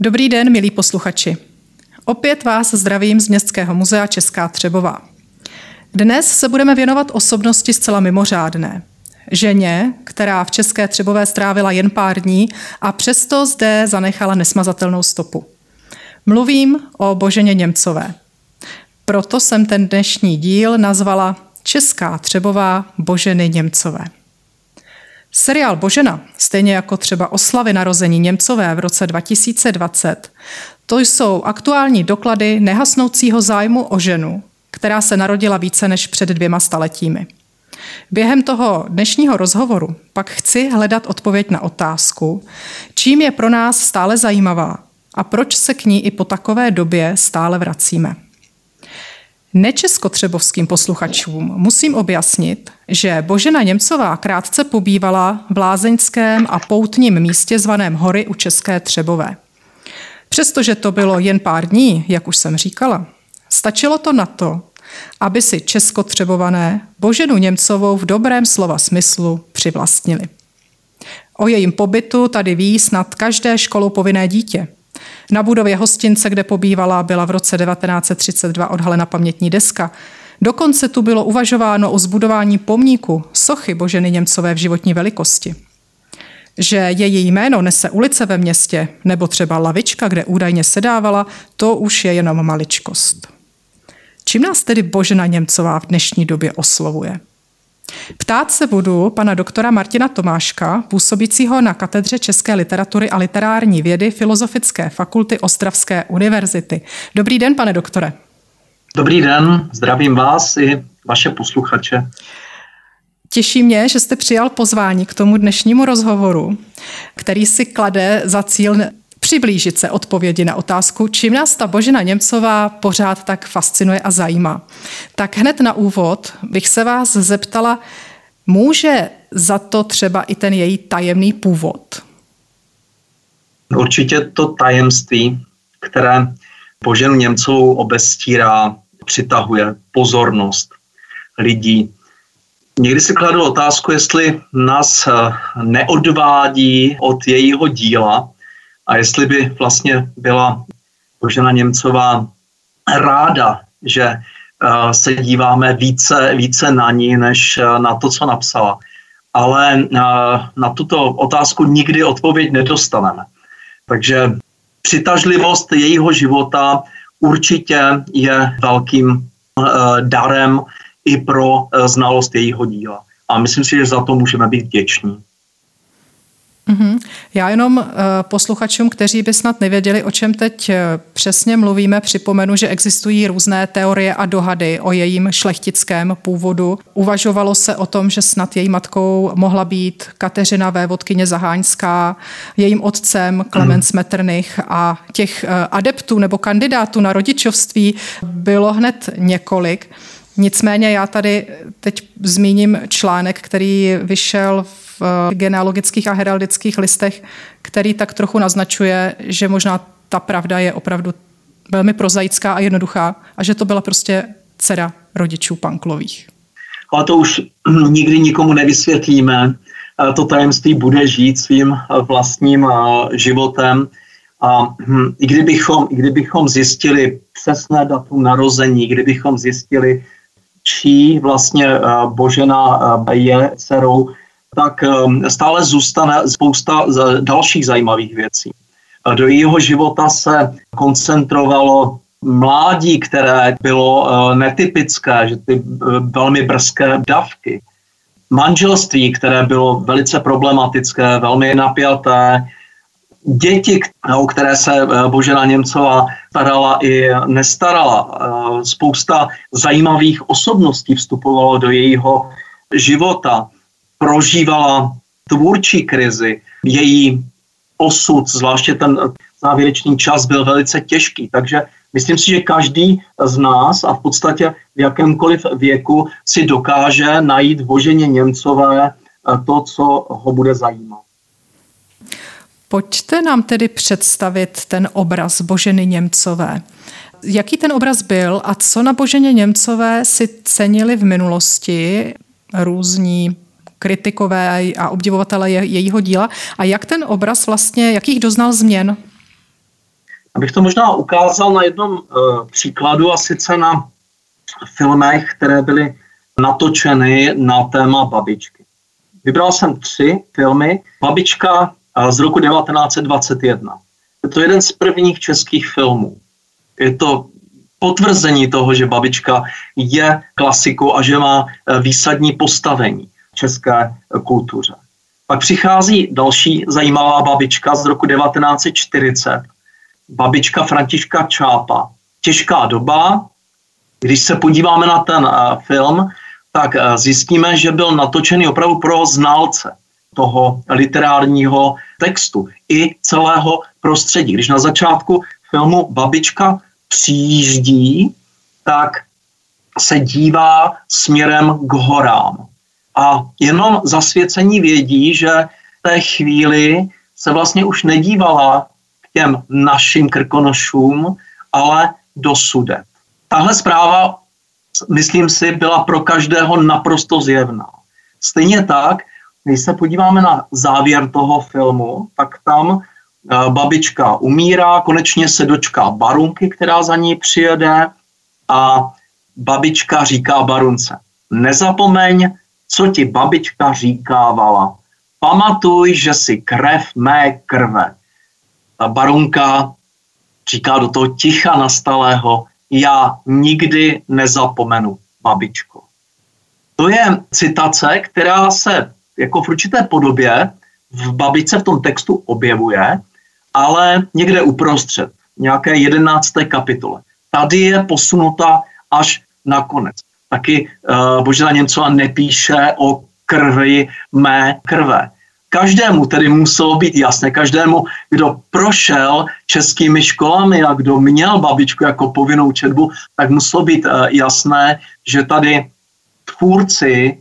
Dobrý den, milí posluchači. Opět vás zdravím z Městského muzea Česká Třebová. Dnes se budeme věnovat osobnosti zcela mimořádné. Ženě, která v České Třebové strávila jen pár dní a přesto zde zanechala nesmazatelnou stopu. Mluvím o Boženě Němcové. Proto jsem ten dnešní díl nazvala Česká Třebová Boženy Němcové. Seriál Božena, stejně jako třeba oslavy narození Němcové v roce 2020, to jsou aktuální doklady nehasnoucího zájmu o ženu, která se narodila více než před dvěma staletími. Během toho dnešního rozhovoru pak chci hledat odpověď na otázku, čím je pro nás stále zajímavá a proč se k ní i po takové době stále vracíme. Nečeskotřebovským posluchačům musím objasnit, že Božena Němcová krátce pobývala v lázeňském a poutním místě zvaném Hory u České Třebové. Přestože to bylo jen pár dní, jak už jsem říkala, stačilo to na to, aby si českotřebované Boženu Němcovou v dobrém slova smyslu přivlastnili. O jejím pobytu tady ví snad každé školou povinné dítě – na budově hostince, kde pobývala, byla v roce 1932 odhalena pamětní deska. Dokonce tu bylo uvažováno o zbudování pomníku sochy Boženy Němcové v životní velikosti. Že její jméno nese ulice ve městě nebo třeba lavička, kde údajně sedávala, to už je jenom maličkost. Čím nás tedy Božena Němcová v dnešní době oslovuje? Ptát se budu pana doktora Martina Tomáška, působícího na katedře české literatury a literární vědy Filozofické fakulty Ostravské univerzity. Dobrý den, pane doktore. Dobrý den, zdravím vás i vaše posluchače. Těší mě, že jste přijal pozvání k tomu dnešnímu rozhovoru, který si klade za cíl přiblížit se odpovědi na otázku, čím nás ta Božena Němcová pořád tak fascinuje a zajímá. Tak hned na úvod bych se vás zeptala, může za to třeba i ten její tajemný původ? Určitě to tajemství, které Boženu Němcovou obestírá, přitahuje pozornost lidí. Někdy si kladu otázku, jestli nás neodvádí od jejího díla, a jestli by vlastně byla Božena Němcová ráda, že uh, se díváme více, více na ní, než uh, na to, co napsala. Ale uh, na tuto otázku nikdy odpověď nedostaneme. Takže přitažlivost jejího života určitě je velkým darem i pro znalost jejího díla. A myslím si, že za to můžeme být vděční. Mm-hmm. Já jenom uh, posluchačům, kteří by snad nevěděli, o čem teď uh, přesně mluvíme, připomenu, že existují různé teorie a dohady o jejím šlechtickém původu. Uvažovalo se o tom, že snad její matkou mohla být Kateřina vévodkyně Zaháňská, jejím otcem Klemens mm. Metternich a těch uh, adeptů nebo kandidátů na rodičovství bylo hned několik. Nicméně já tady teď zmíním článek, který vyšel v v genealogických a heraldických listech, který tak trochu naznačuje, že možná ta pravda je opravdu velmi prozaická a jednoduchá a že to byla prostě dcera rodičů Panklových. Ale to už nikdy nikomu nevysvětlíme. To tajemství bude žít svým vlastním životem. A hm, i kdybychom, i kdybychom zjistili přesné datum narození, kdybychom zjistili, čí vlastně Božena je dcerou, tak ehm, stále zůstane spousta dalších zajímavých věcí. Do jeho života se koncentrovalo mládí, které bylo eh, netypické, že ty eh, velmi brzké dávky. Manželství, které bylo velice problematické, velmi napjaté. Děti, o které se eh, Božena Němcová starala i nestarala. Spousta zajímavých osobností vstupovalo do jejího života prožívala tvůrčí krizi, její osud, zvláště ten závěrečný čas byl velice těžký, takže myslím si, že každý z nás a v podstatě v jakémkoliv věku si dokáže najít v Boženě Němcové to, co ho bude zajímat. Pojďte nám tedy představit ten obraz Boženy Němcové. Jaký ten obraz byl a co na Boženě Němcové si cenili v minulosti různí kritikové a obdivovatelé jejího díla a jak ten obraz vlastně, jakých doznal změn? Abych to možná ukázal na jednom uh, příkladu a sice na filmech, které byly natočeny na téma babičky. Vybral jsem tři filmy. Babička z roku 1921. Je to jeden z prvních českých filmů. Je to potvrzení toho, že babička je klasikou a že má e, výsadní postavení české kultuře. Pak přichází další zajímavá babička z roku 1940. Babička Františka Čápa. Těžká doba. Když se podíváme na ten e, film, tak e, zjistíme, že byl natočený opravdu pro znalce toho literárního textu i celého prostředí. Když na začátku filmu Babička přijíždí, tak se dívá směrem k horám. A jenom zasvěcení vědí, že v té chvíli se vlastně už nedívala k těm našim krkonošům, ale do sude. Tahle zpráva, myslím si, byla pro každého naprosto zjevná. Stejně tak, když se podíváme na závěr toho filmu, tak tam eh, babička umírá, konečně se dočká barunky, která za ní přijede a babička říká barunce, nezapomeň, co ti babička říkávala. Pamatuj, že si krev mé krve. Ta barunka říká do toho ticha nastalého, já nikdy nezapomenu, babičko. To je citace, která se jako v určité podobě v babice v tom textu objevuje, ale někde uprostřed, nějaké jedenácté kapitole. Tady je posunuta až na konec. Taky uh, Božena Němcová nepíše o krvi mé krve. Každému tedy muselo být jasné, každému, kdo prošel českými školami a kdo měl babičku jako povinnou četbu, tak muselo být uh, jasné, že tady tvůrci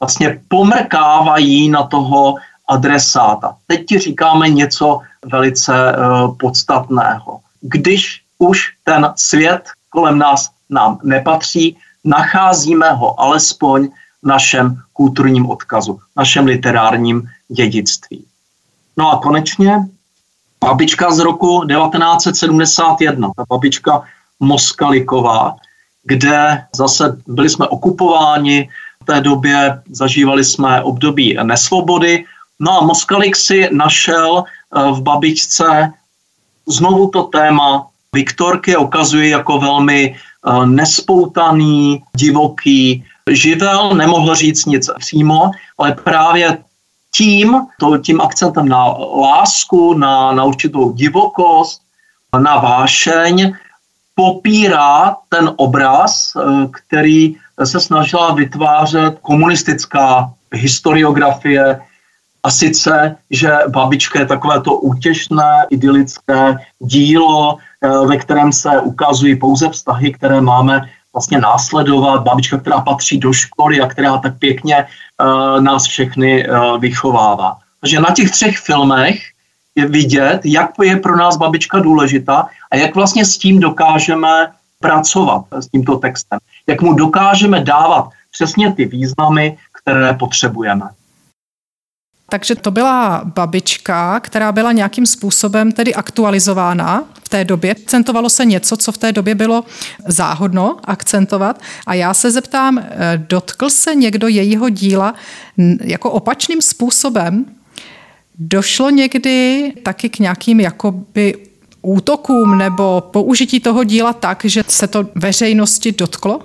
vlastně pomrkávají na toho adresáta. Teď ti říkáme něco velice uh, podstatného. Když už ten svět kolem nás nám nepatří, nacházíme ho alespoň v našem kulturním odkazu, v našem literárním dědictví. No a konečně babička z roku 1971, ta babička Moskaliková, kde zase byli jsme okupováni, v té době zažívali jsme období nesvobody. No a Moskalik si našel eh, v babičce znovu to téma Viktorky ukazuje jako velmi nespoutaný, divoký živel, nemohl říct nic přímo, ale právě tím, to, tím akcentem na lásku, na, na určitou divokost, na vášeň, popírá ten obraz, eh, který se snažila vytvářet komunistická historiografie. A sice, že babička je takové to útěšné, idylické dílo, eh, ve kterém se ukazují pouze vztahy, které máme vlastně následovat. Babička, která patří do školy a která tak pěkně uh, nás všechny uh, vychovává. Takže na těch třech filmech je vidět, jak je pro nás babička důležitá a jak vlastně s tím dokážeme pracovat, s tímto textem jak mu dokážeme dávat přesně ty významy, které potřebujeme. Takže to byla babička, která byla nějakým způsobem tedy aktualizována v té době. Akcentovalo se něco, co v té době bylo záhodno akcentovat. A já se zeptám, eh, dotkl se někdo jejího díla jako opačným způsobem? Došlo někdy taky k nějakým jakoby útokům nebo použití toho díla tak, že se to veřejnosti dotklo?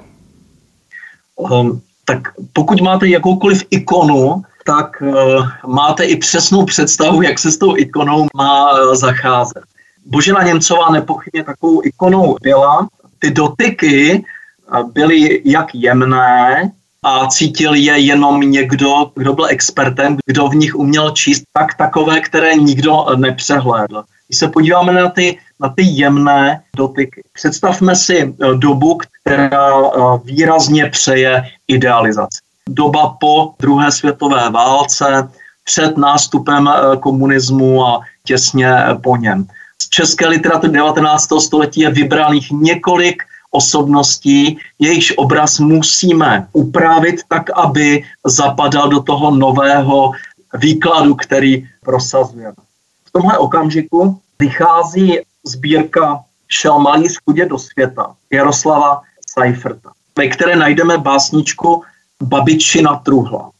Um, tak pokud máte jakoukoliv ikonu, tak uh, máte i přesnou představu, jak se s tou ikonou má uh, zacházet. Božena Němcová nepochybně takovou ikonou byla. Ty dotyky uh, byly jak jemné a cítil je jenom někdo, kdo byl expertem, kdo v nich uměl číst, tak takové, které nikdo nepřehlédl. Když se podíváme na ty, na ty jemné dotyky, představme si eh, dobu, která eh, výrazně přeje idealizaci. Doba po druhé světové válce, před nástupem eh, komunismu a těsně po něm. Z české literatury 19. století je vybraných několik osobností, jejichž obraz musíme upravit tak, aby zapadal do toho nového výkladu, který prosazujeme v tomhle okamžiku vychází sbírka Šel malý schudě do světa Jaroslava Seiferta, ve které najdeme básničku Babičina truhla.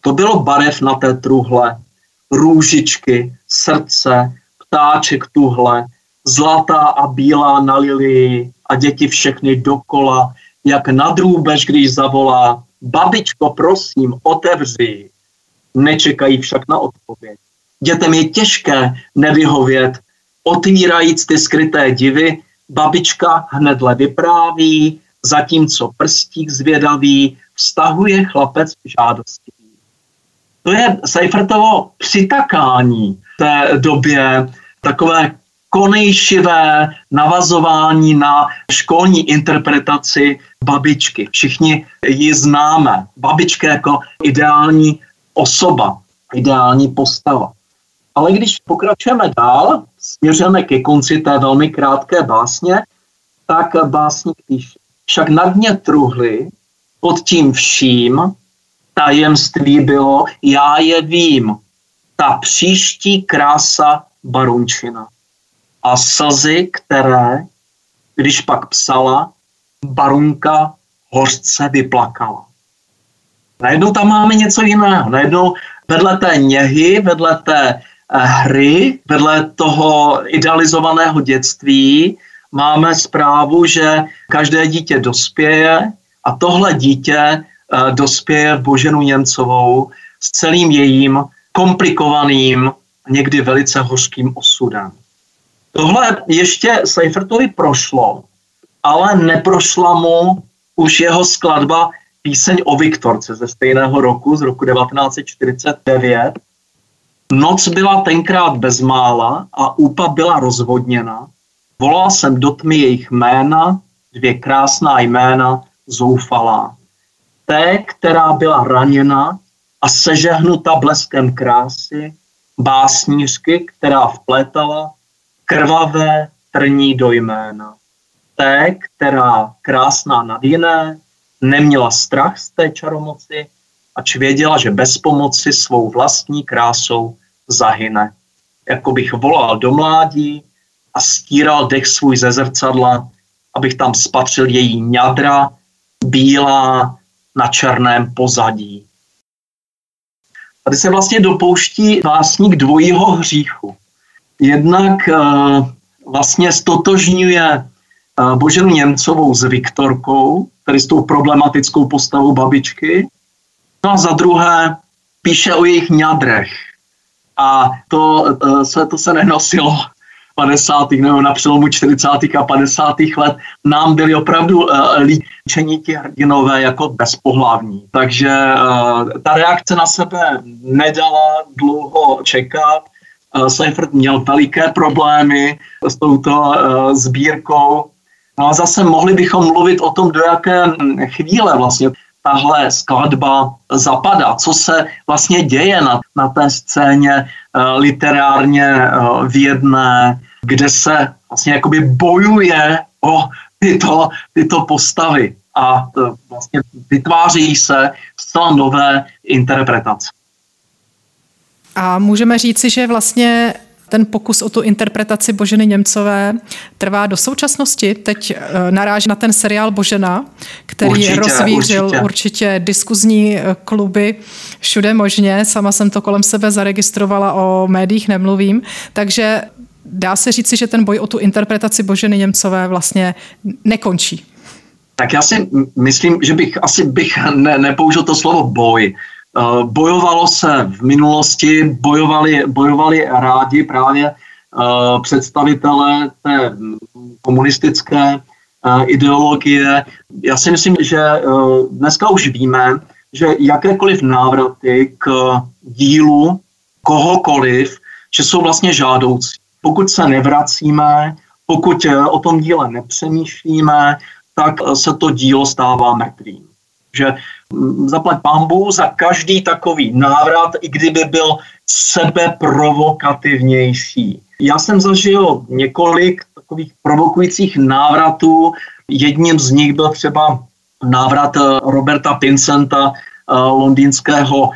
To bylo barev na té truhle, růžičky, srdce, ptáček tuhle, zlatá a bílá na lilii a děti všechny dokola, jak na drůbež, když zavolá, babičko, prosím, otevři. Nečekají však na odpověď. Dětem je těžké nevyhovět, otvírajíc ty skryté divy, babička hnedle vypráví, zatímco prstík zvědavý vztahuje chlapec žádostivý. To je Seifertovo přitakání té době, takové konejšivé navazování na školní interpretaci babičky. Všichni ji známe. Babička jako ideální osoba, ideální postava. Ale když pokračujeme dál, směřujeme ke konci té velmi krátké básně, tak básník píše. Však na dně truhly pod tím vším tajemství bylo, já je vím, ta příští krása barunčina. A slzy, které, když pak psala, barunka hořce vyplakala. Najednou tam máme něco jiného. Najednou vedle té něhy, vedle té eh, hry, vedle toho idealizovaného dětství máme zprávu, že každé dítě dospěje a tohle dítě eh, dospěje v Boženu Němcovou s celým jejím komplikovaným, někdy velice hořkým osudem. Tohle ještě Seifertovi prošlo, ale neprošla mu už jeho skladba píseň o Viktorce ze stejného roku, z roku 1949. Noc byla tenkrát bezmála a úpa byla rozvodněna. Volal jsem do tmy jejich jména, dvě krásná jména, zoufalá. Té, která byla raněna a sežehnuta bleskem krásy, básnířky, která vplétala krvavé trní do jména. Té, která krásná nad jiné, neměla strach z té čaromoci, ač věděla, že bez pomoci svou vlastní krásou zahyne. Jako bych volal do mládí a stíral dech svůj ze zrcadla, abych tam spatřil její ňadra, bílá na černém pozadí. Tady se vlastně dopouští básník dvojího hříchu. Jednak uh, vlastně stotožňuje uh, Boženu Němcovou s Viktorkou, tedy s tou problematickou postavou babičky. No a za druhé píše o jejich ňadrech. A to, uh, se, to se nenosilo 50. nebo na přelomu 40. a 50. let nám byli opravdu uh, líčení ti hrdinové jako bezpohlavní. Takže uh, ta reakce na sebe nedala dlouho čekat. Uh, Seifert měl veliké problémy s touto uh, sbírkou. No a zase mohli bychom mluvit o tom, do jaké chvíle vlastně tahle skladba zapadá, co se vlastně děje na, na té scéně uh, literárně uh, vědné, kde se vlastně jakoby bojuje o tyto, tyto postavy a to vlastně vytváří se zcela nové interpretace. A můžeme říci, že vlastně ten pokus o tu interpretaci Boženy Němcové trvá do současnosti. Teď eh, naráží na ten seriál Božena, který určitě, rozvířil určitě. určitě diskuzní eh, kluby všude možně. Sama jsem to kolem sebe zaregistrovala, o médiích nemluvím. Takže dá se říci, že ten boj o tu interpretaci Boženy Němcové vlastně nekončí. Tak já si myslím, že bych asi bych ne, nepoužil to slovo boj. Uh, bojovalo se v minulosti, bojovali, bojovali rádi právě uh, představitelé té komunistické uh, ideologie. Já si myslím, že dneska už víme, že jakékoliv návraty k dílu kohokoliv, že jsou vlastně žádoucí pokud se nevracíme, pokud eh, o tom díle nepřemýšlíme, tak eh, se to dílo stává mrtvým. Že mm, zaplať pambu za každý takový návrat, i kdyby byl sebeprovokativnější. Já jsem zažil několik takových provokujících návratů. Jedním z nich byl třeba návrat eh, Roberta Pincenta, londýnského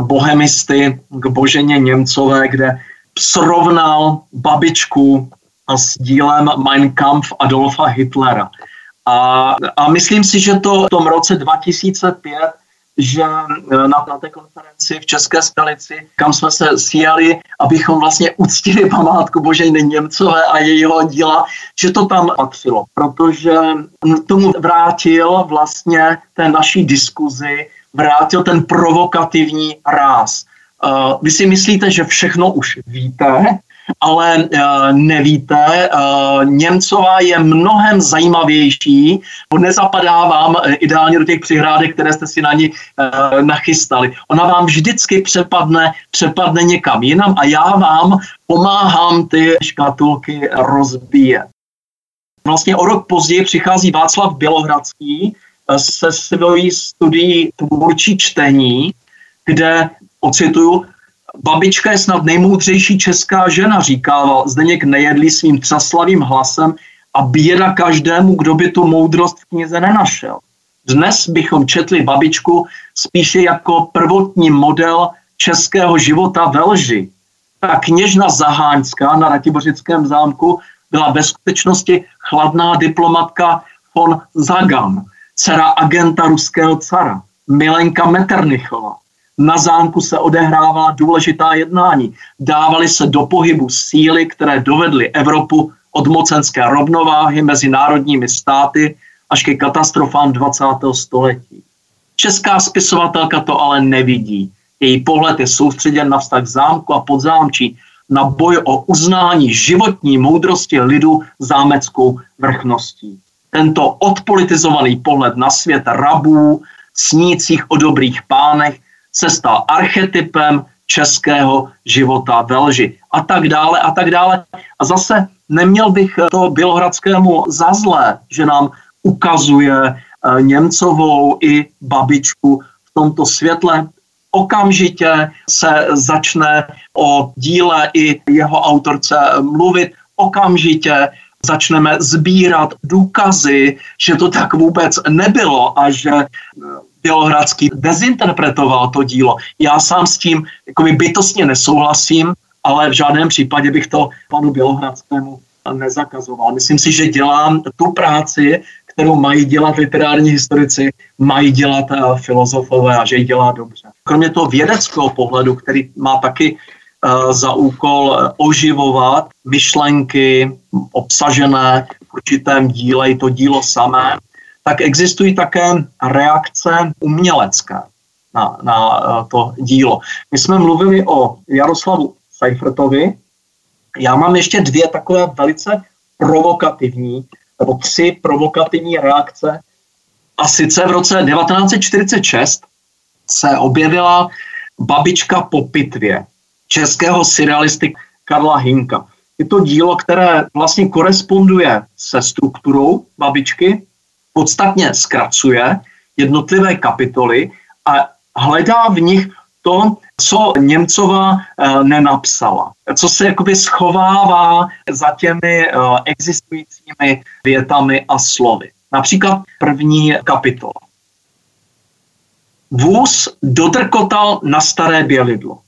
bohemisty k Boženě Němcové, kde srovnal babičku s dílem Mein Kampf Adolfa Hitlera. A, a myslím si, že to v tom roce 2005 že e, na, na té konferenci v České stolici, kam jsme se sjeli, abychom vlastně uctili památku Boženy Němcové a jejího díla, že to tam patřilo, protože tomu vrátil vlastně té naší diskuzi, vrátil ten provokativní ráz. Uh, vy si myslíte, že všechno už víte, ale uh, nevíte, uh, Němcová je mnohem zajímavější, nezapadá vám uh, ideálně do těch přihrádek, které jste si na ní nachystali. Ona vám vždycky přepadne, přepadne někam jinam a já vám pomáhám ty škatulky rozbíjet. Vlastně o rok později přichází Václav Bělohradský se svojí studií tvůrčí čtení, kde, ocituju, Babička je snad nejmoudřejší česká žena, říkával Zdeněk Nejedlý svým třaslavým hlasem a běda každému, kdo by tu moudrost v knize nenašel. Dnes bychom četli babičku spíše jako prvotní model českého života ve lži. Ta kněžna Zaháňská na Ratibořickém zámku byla ve skutečnosti chladná diplomatka von Zagan, dcera agenta ruského cara, Milenka Metternichová na zámku se odehrávala důležitá jednání. Dávaly se do pohybu síly, které dovedly Evropu od mocenské rovnováhy mezi národními státy až ke katastrofám 20. století. Česká spisovatelka to ale nevidí. Její pohled je soustředěn na vztah zámku a podzámčí, na boj o uznání životní moudrosti lidu zámeckou vrchností. Tento odpolitizovaný pohled na svět rabů, snících o dobrých pánech, se stal archetypem českého života ve lži a tak dále a tak dále. A zase neměl bych to Bělohradskému za zlé, že nám ukazuje eh, Němcovou i babičku v tomto světle. Okamžitě se začne o díle i jeho autorce mluvit, okamžitě začneme sbírat důkazy, že to tak vůbec nebylo a že Bělohradský dezinterpretoval to dílo. Já sám s tím jakoby bytostně nesouhlasím, ale v žádném případě bych to panu Bělohradskému nezakazoval. Myslím si, že dělám tu práci, kterou mají dělat literární historici, mají dělat uh, filozofové a že ji dělá dobře. Kromě toho vědeckého pohledu, který má taky uh, za úkol uh, oživovat myšlenky obsažené v určitém díle, i to dílo samé, tak existují také reakce umělecké na, na eh, to dílo. My jsme mluvili o Jaroslavu Seifertovi. Já mám ještě dvě takové velice provokativní, nebo tři provokativní reakce. A sice v roce 1946 se objevila Babička po pitvě českého surrealisty Karla Hinka. Je to dílo, které vlastně koresponduje se strukturou babičky, podstatně zkracuje jednotlivé kapitoly a hledá v nich to, co Němcová eh, nenapsala, co se jakoby schovává za těmi eh, existujícími větami a slovy. Například první kapitola. Vůz dodrkotal na staré bělidlo.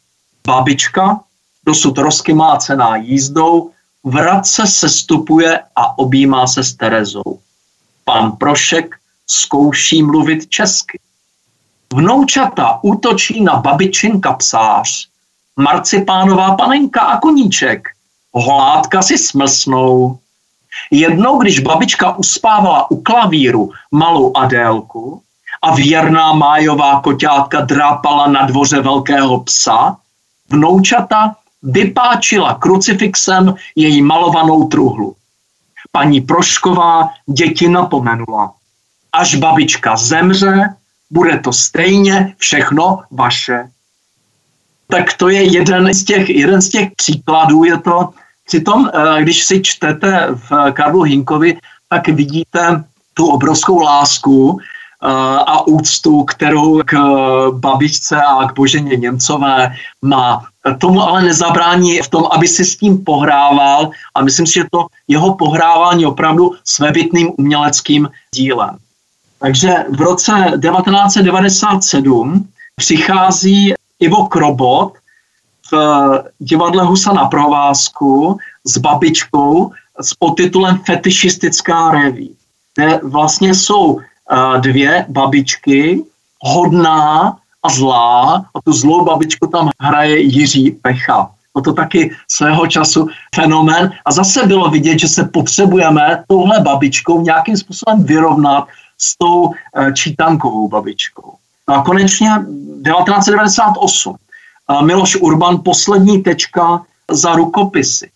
Babička, dosud rozkymácená jízdou, vratce se stupuje a objímá se s Terezou. Pan Prošek zkouší mluvit česky. Vnoučata útočí na babičin kapsář, marcipánová panenka a koníček. Holádka si smlsnou. Jednou, když babička uspávala u klavíru malou Adélku a věrná májová koťátka drápala na dvoře velkého psa, vnoučata vypáčila krucifixem její malovanou truhlu paní Prošková děti napomenula. Až babička zemře, bude to stejně všechno vaše. Tak to je jeden z těch, jeden z těch příkladů. Je to, přitom, eh, když si čtete v Karlu Hinkovi, tak vidíte tu obrovskou lásku a úctu, kterou k babičce a k Boženě Němcové má tomu ale nezabrání v tom, aby si s tím pohrával a myslím si, že to jeho pohrávání opravdu svébytným uměleckým dílem. Takže v roce 1997 přichází Ivo Krobot v divadle Husa na provázku s babičkou s podtitulem Fetišistická reví, kde vlastně jsou dvě babičky, hodná a zlá, a tu zlou babičku tam hraje Jiří Pecha. No to taky svého času fenomén. A zase bylo vidět, že se potřebujeme touhle babičkou nějakým způsobem vyrovnat s tou eh, čítankovou babičkou. No a konečně 1998 eh, Miloš Urban poslední tečka za rukopisy.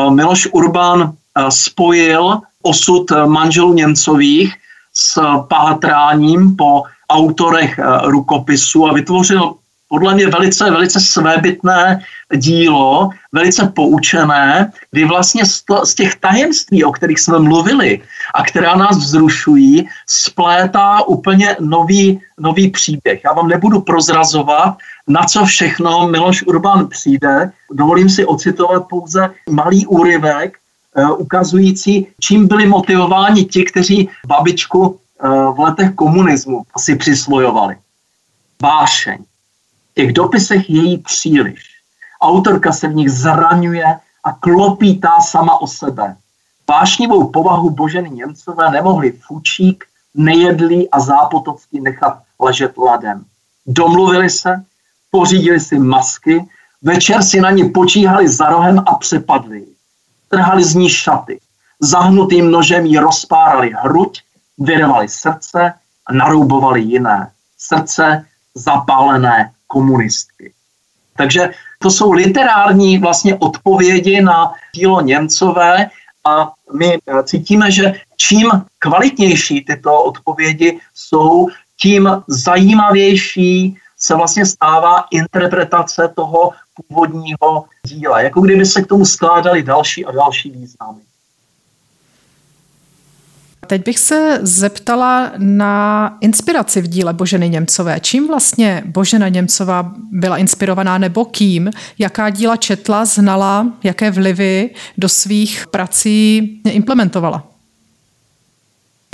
Eh, Miloš Urban spojil osud manželů Němcových s pátráním po autorech rukopisu a vytvořil podle mě velice, velice svébytné dílo, velice poučené, kdy vlastně z, to, z těch tajemství, o kterých jsme mluvili a která nás vzrušují, splétá úplně nový, nový příběh. Já vám nebudu prozrazovat, na co všechno Miloš Urban přijde. Dovolím si ocitovat pouze malý úryvek, ukazující, čím byli motivováni ti, kteří babičku uh, v letech komunismu asi přisvojovali. Vášeň, těch dopisech je jí příliš. Autorka se v nich zraňuje a klopítá sama o sebe. Vášnivou povahu Boženy Němcové nemohli Fučík, nejedlí a zápotovský nechat ležet ladem. Domluvili se, pořídili si masky, večer si na ně počíhali za rohem a přepadli. Trhali z ní šaty. Zahnutým nožem jí rozpárali hruď, vyrvali srdce a naroubovali jiné. Srdce zapálené komunistky. Takže to jsou literární vlastně odpovědi na dílo Němcové a my eh, cítíme, že čím kvalitnější tyto odpovědi jsou, tím zajímavější se vlastně stává interpretace toho původního díla. Jako kdyby se k tomu skládali další a další významy. Teď bych se zeptala na inspiraci v díle Boženy Němcové. Čím vlastně Božena Němcová byla inspirovaná nebo kým? Jaká díla četla, znala, jaké vlivy do svých prací implementovala?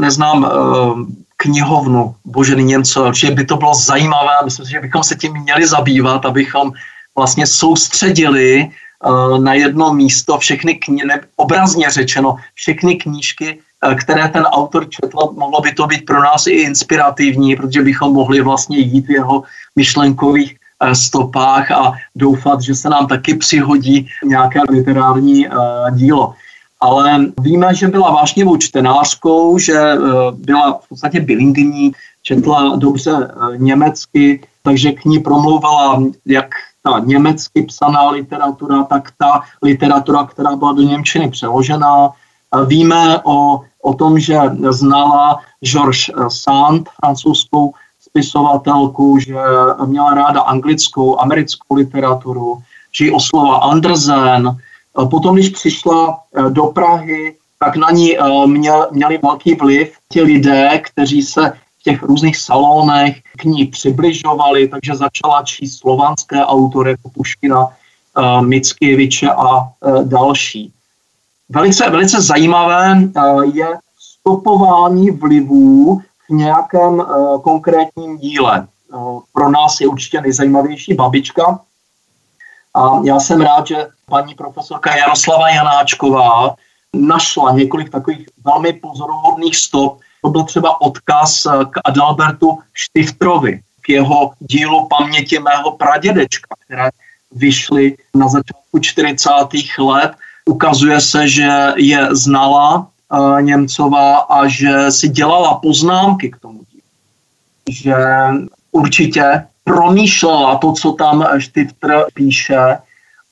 Neznám uh, knihovnu Boženy Němcové, určitě by to bylo zajímavé. Myslím si, že bychom se tím měli zabývat, abychom vlastně soustředili uh, na jedno místo všechny knihy, obrazně řečeno, všechny knížky Eh, které ten autor četl, mohlo by to být pro nás i inspirativní, protože bychom mohli vlastně jít v jeho myšlenkových eh, stopách a doufat, že se nám taky přihodí nějaké literární eh, dílo. Ale víme, že byla vášnivou čtenářkou, že byla v podstatě bilingní, četla dobře německy, takže k ní promlouvala jak ta německy psaná literatura, tak ta literatura, která byla do Němčiny přeložená. Víme o o tom, že znala George Sand, francouzskou spisovatelku, že měla ráda anglickou, americkou literaturu, že ji oslova Andersen. Potom, když přišla eh, do Prahy, tak na ní eh, měl, měli velký vliv ti lidé, kteří se v těch různých salonech k ní přibližovali, takže začala číst slovanské autory jako Puškina, eh, Mickiewicze a další. Velice, velice zajímavé eh, je stopování vlivů v nějakém eh, konkrétním díle. Eh, pro nás je určitě nejzajímavější babička. A já jsem rád, že paní profesorka Jaroslava Janáčková našla několik takových velmi pozoruhodných stop. To byl třeba odkaz k Adalbertu Štiftrovi, k jeho dílu Paměti mého pradědečka, které vyšly na začátku 40. let Ukazuje se, že je znala uh, Němcová a že si dělala poznámky k tomu. Že určitě promýšlela to, co tam Štifter píše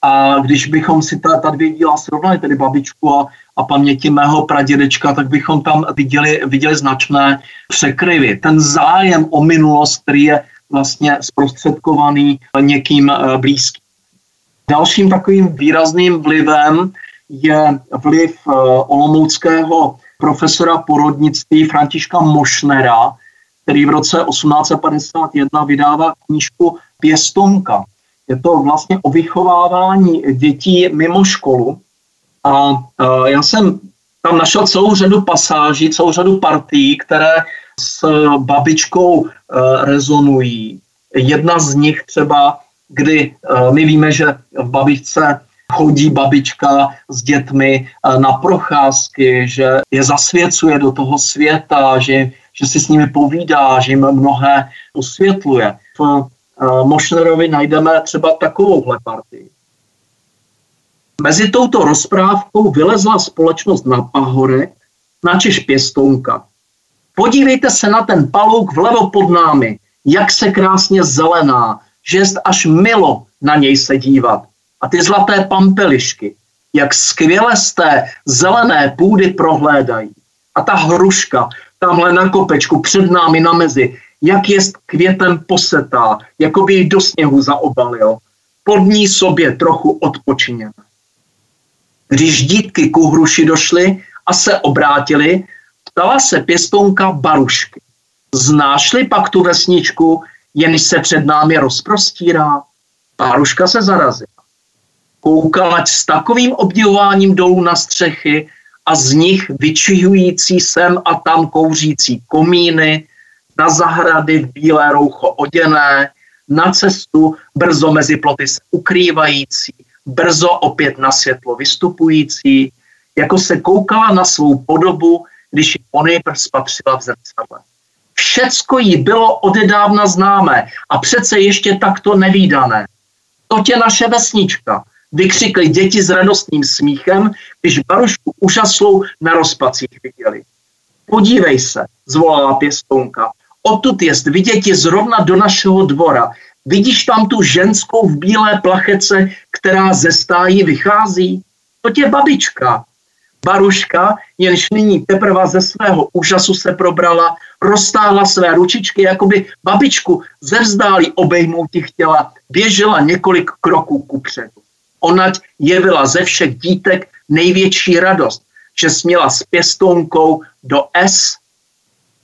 a když bychom si ta, ta dvě díla srovnali, tedy babičku a, a paměti mého pradědečka, tak bychom tam viděli, viděli značné překryvy. Ten zájem o minulost, který je vlastně zprostředkovaný někým eh, blízkým. Dalším takovým výrazným vlivem je vliv eh, olomouckého profesora porodnictví Františka Mošnera, který v roce 1851 vydává knížku Pěstonka. Je to vlastně o vychovávání dětí mimo školu. A eh, já jsem tam našel celou řadu pasáží, celou řadu partí, které s babičkou eh, rezonují. Jedna z nich třeba, kdy my víme, že v babičce chodí babička s dětmi na procházky, že je zasvěcuje do toho světa, že, že si s nimi povídá, že jim mnohé osvětluje. V Mošnerovi najdeme třeba takovouhle partii. Mezi touto rozprávkou vylezla společnost na pahorek, načež pěstounka. Podívejte se na ten palouk vlevo pod námi, jak se krásně zelená, že jest až milo na něj se dívat. A ty zlaté pampelišky, jak skvěle z té zelené půdy prohlédají. A ta hruška, tamhle na kopečku před námi na mezi, jak je květem posetá, jako by ji do sněhu zaobalil. Pod ní sobě trochu odpočiněme. Když dítky ku hruši došly a se obrátili, ptala se pěstounka Barušky. Znáš-li pak tu vesničku, jenž se před námi rozprostírá? Baruška se zarazila. Koukala s takovým obdivováním dolů na střechy a z nich vyčihující sem a tam kouřící komíny, na zahrady v bílé roucho oděné, na cestu brzo mezi ploty se ukrývající, brzo opět na světlo vystupující, jako se koukala na svou podobu, když ji ponejprv spatřila v zrcadle. Všecko jí bylo odedávna známé a přece ještě takto nevýdané. To tě naše vesnička, vykřikli děti s radostným smíchem, když Barušku úžaslou na rozpacích viděli. Podívej se, zvolala pěstounka, odtud jest viděti zrovna do našeho dvora. Vidíš tam tu ženskou v bílé plachece, která ze stájí vychází? To tě babička. Baruška, jenž nyní teprve ze svého úžasu se probrala, roztáhla své ručičky, jako by babičku ze vzdálí obejmouti chtěla, běžela několik kroků kupředu. Ona jevila ze všech dítek největší radost, že směla s pěstounkou do S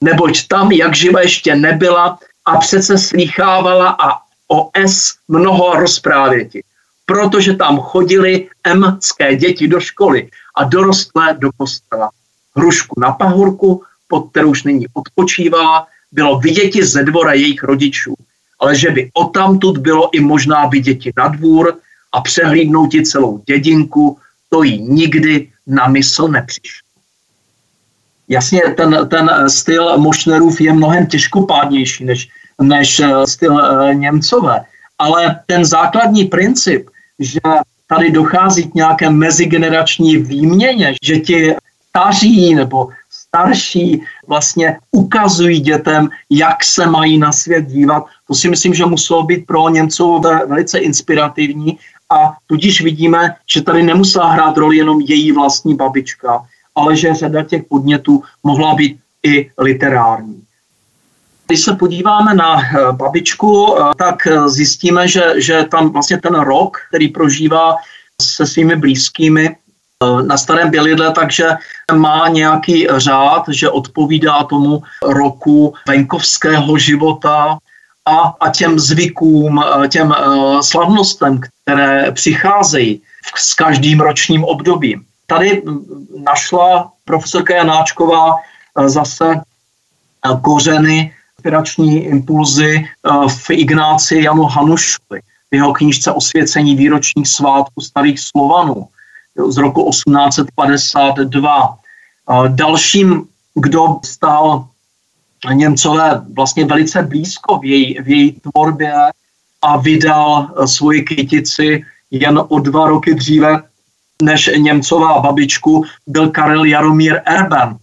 neboť tam, jak živa ještě nebyla a přece slýchávala a o S mnoho rozprávěti, protože tam chodili emské děti do školy a dorostlé do kostela. Hrušku na pahorku, pod kterou už nyní odpočívala, bylo viděti ze dvora jejich rodičů, ale že by o tamtud bylo i možná viděti na dvůr a přehlídnout celou dědinku, to jí nikdy na mysl nepřišlo. Jasně, ten, ten styl Mošnerův je mnohem těžkopádnější než, než eh, styl eh, Němcové, ale ten základní princip, že tady dochází k nějaké mezigenerační výměně, že ti staří nebo starší vlastně ukazují dětem, jak se mají na svět dívat. To si myslím, že muselo být pro Němcové velice inspirativní a tudíž vidíme, že tady nemusela hrát roli jenom její vlastní babička, ale že řada těch podnětů mohla být i literární. Když se podíváme na eh, babičku, eh, tak eh, zjistíme, že, že tam vlastně ten rok, který prožívá se svými blízkými na Starém Bělidle, takže má nějaký řád, že odpovídá tomu roku venkovského života a, a těm zvykům, těm slavnostem, které přicházejí s každým ročním obdobím. Tady našla profesorka Janáčková zase kořeny, inspirační impulzy v Ignáci Janu Hanušovi, v jeho knížce Osvěcení výročních svátků starých Slovanů z roku 1852. Dalším, kdo stál Němcové vlastně velice blízko v její, v její tvorbě a vydal svoji kytici jen o dva roky dříve, než Němcová babičku, byl Karel Jaromír Erben.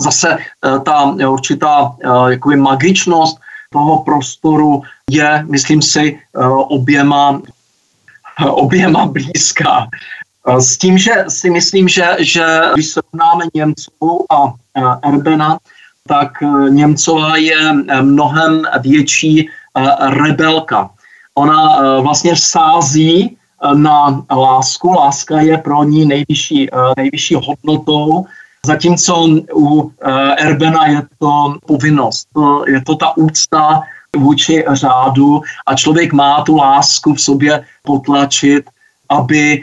Zase eh, ta určitá eh, jakoby magičnost toho prostoru je, myslím si, eh, oběma, oběma blízká. S tím, že si myslím, že, že když se Němcovou a Erbena, tak Němcová je mnohem větší rebelka. Ona vlastně sází na lásku. Láska je pro ní nejvyšší, eh, nejvyšší hodnotou, zatímco u eh, Erbena je to povinnost. Je to ta úcta vůči řádu a člověk má tu lásku v sobě potlačit, aby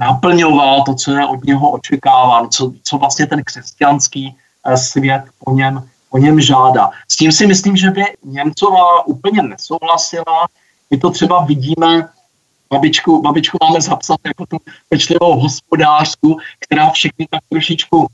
naplňoval to, co je od něho očekáváno, co, co vlastně ten křesťanský eh, svět po něm, po něm žádá. S tím si myslím, že by Němcová úplně nesouhlasila. My to třeba vidíme babičku, babičku máme zapsat jako tu pečlivou hospodářku, která všechny tak trošičku,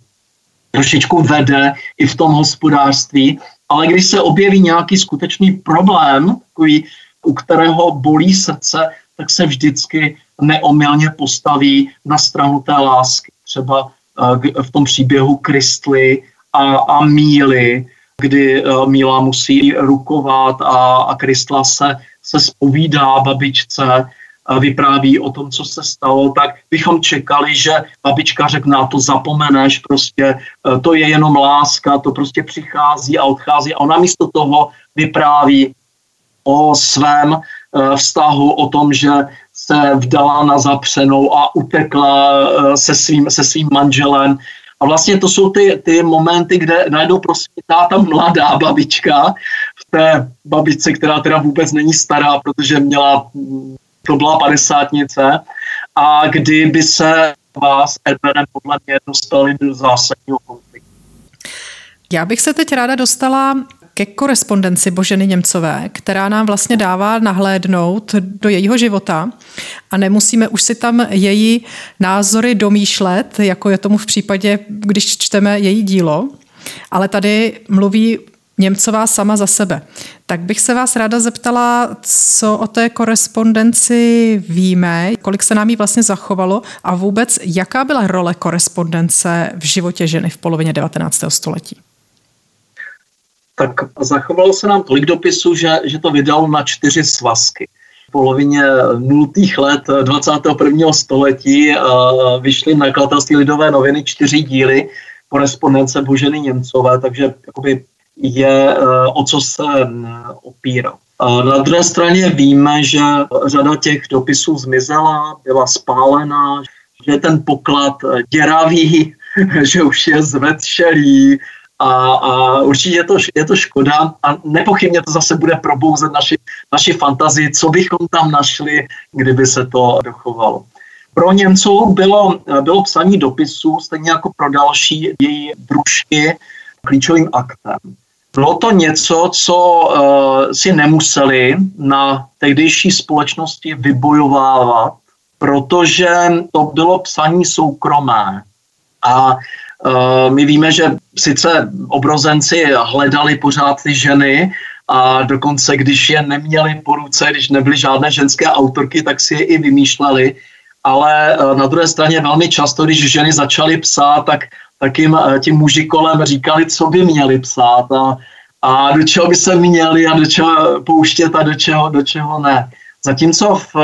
trošičku vede i v tom hospodářství. Ale když se objeví nějaký skutečný problém, takový, u kterého bolí srdce, tak se vždycky neomylně postaví na stranu té lásky. Třeba eh, v tom příběhu Kristly a, a Míly, kdy uh, Míla musí rukovat a, a Kristla se, se spovídá babičce, a vypráví o tom, co se stalo, tak bychom čekali, že babička řekne, to zapomeneš, prostě uh, to je jenom láska, to prostě přichází a odchází. A ona místo toho vypráví o svém vztahu, o tom, že se vdala na zapřenou a utekla se svým, se svým manželem a vlastně to jsou ty, ty momenty, kde najednou prostě ta mladá babička v té babičce, která teda vůbec není stará, protože měla, to byla padesátnice, a kdyby se vás Edberem podle mě dostali do zásadního konfliktu. Já bych se teď ráda dostala ke korespondenci Boženy Němcové, která nám vlastně dává nahlédnout do jejího života a nemusíme už si tam její názory domýšlet, jako je tomu v případě, když čteme její dílo, ale tady mluví Němcová sama za sebe. Tak bych se vás ráda zeptala, co o té korespondenci víme, kolik se nám jí vlastně zachovalo a vůbec jaká byla role korespondence v životě ženy v polovině 19. století tak zachovalo se nám tolik dopisů, že, že to vydalo na čtyři svazky. V polovině nultých let 21. století uh, vyšly na nakladatelství Lidové noviny čtyři díly korespondence Boženy Němcové, takže jakoby je uh, o co se opírá. Uh, na druhé straně víme, že řada těch dopisů zmizela, byla spálená, že ten poklad děravý, že už je zvetšelý, a, a určitě je to, je to škoda a nepochybně to zase bude probouzet naši, naši fantazii, co bychom tam našli, kdyby se to dochovalo. Pro Němců bylo, bylo psaní dopisů, stejně jako pro další její družky, klíčovým aktem. Bylo to něco, co uh, si nemuseli na tehdejší společnosti vybojovávat, protože to bylo psaní soukromé. A my víme, že sice obrozenci hledali pořád ty ženy a dokonce, když je neměli po ruce, když nebyly žádné ženské autorky, tak si je i vymýšleli, ale eh, na druhé straně velmi často, když ženy začaly psát, tak, tak jim eh, ti muži kolem říkali, co by měli psát a, a do čeho by se měli a do čeho pouštět a do čeho, do čeho ne. Zatímco v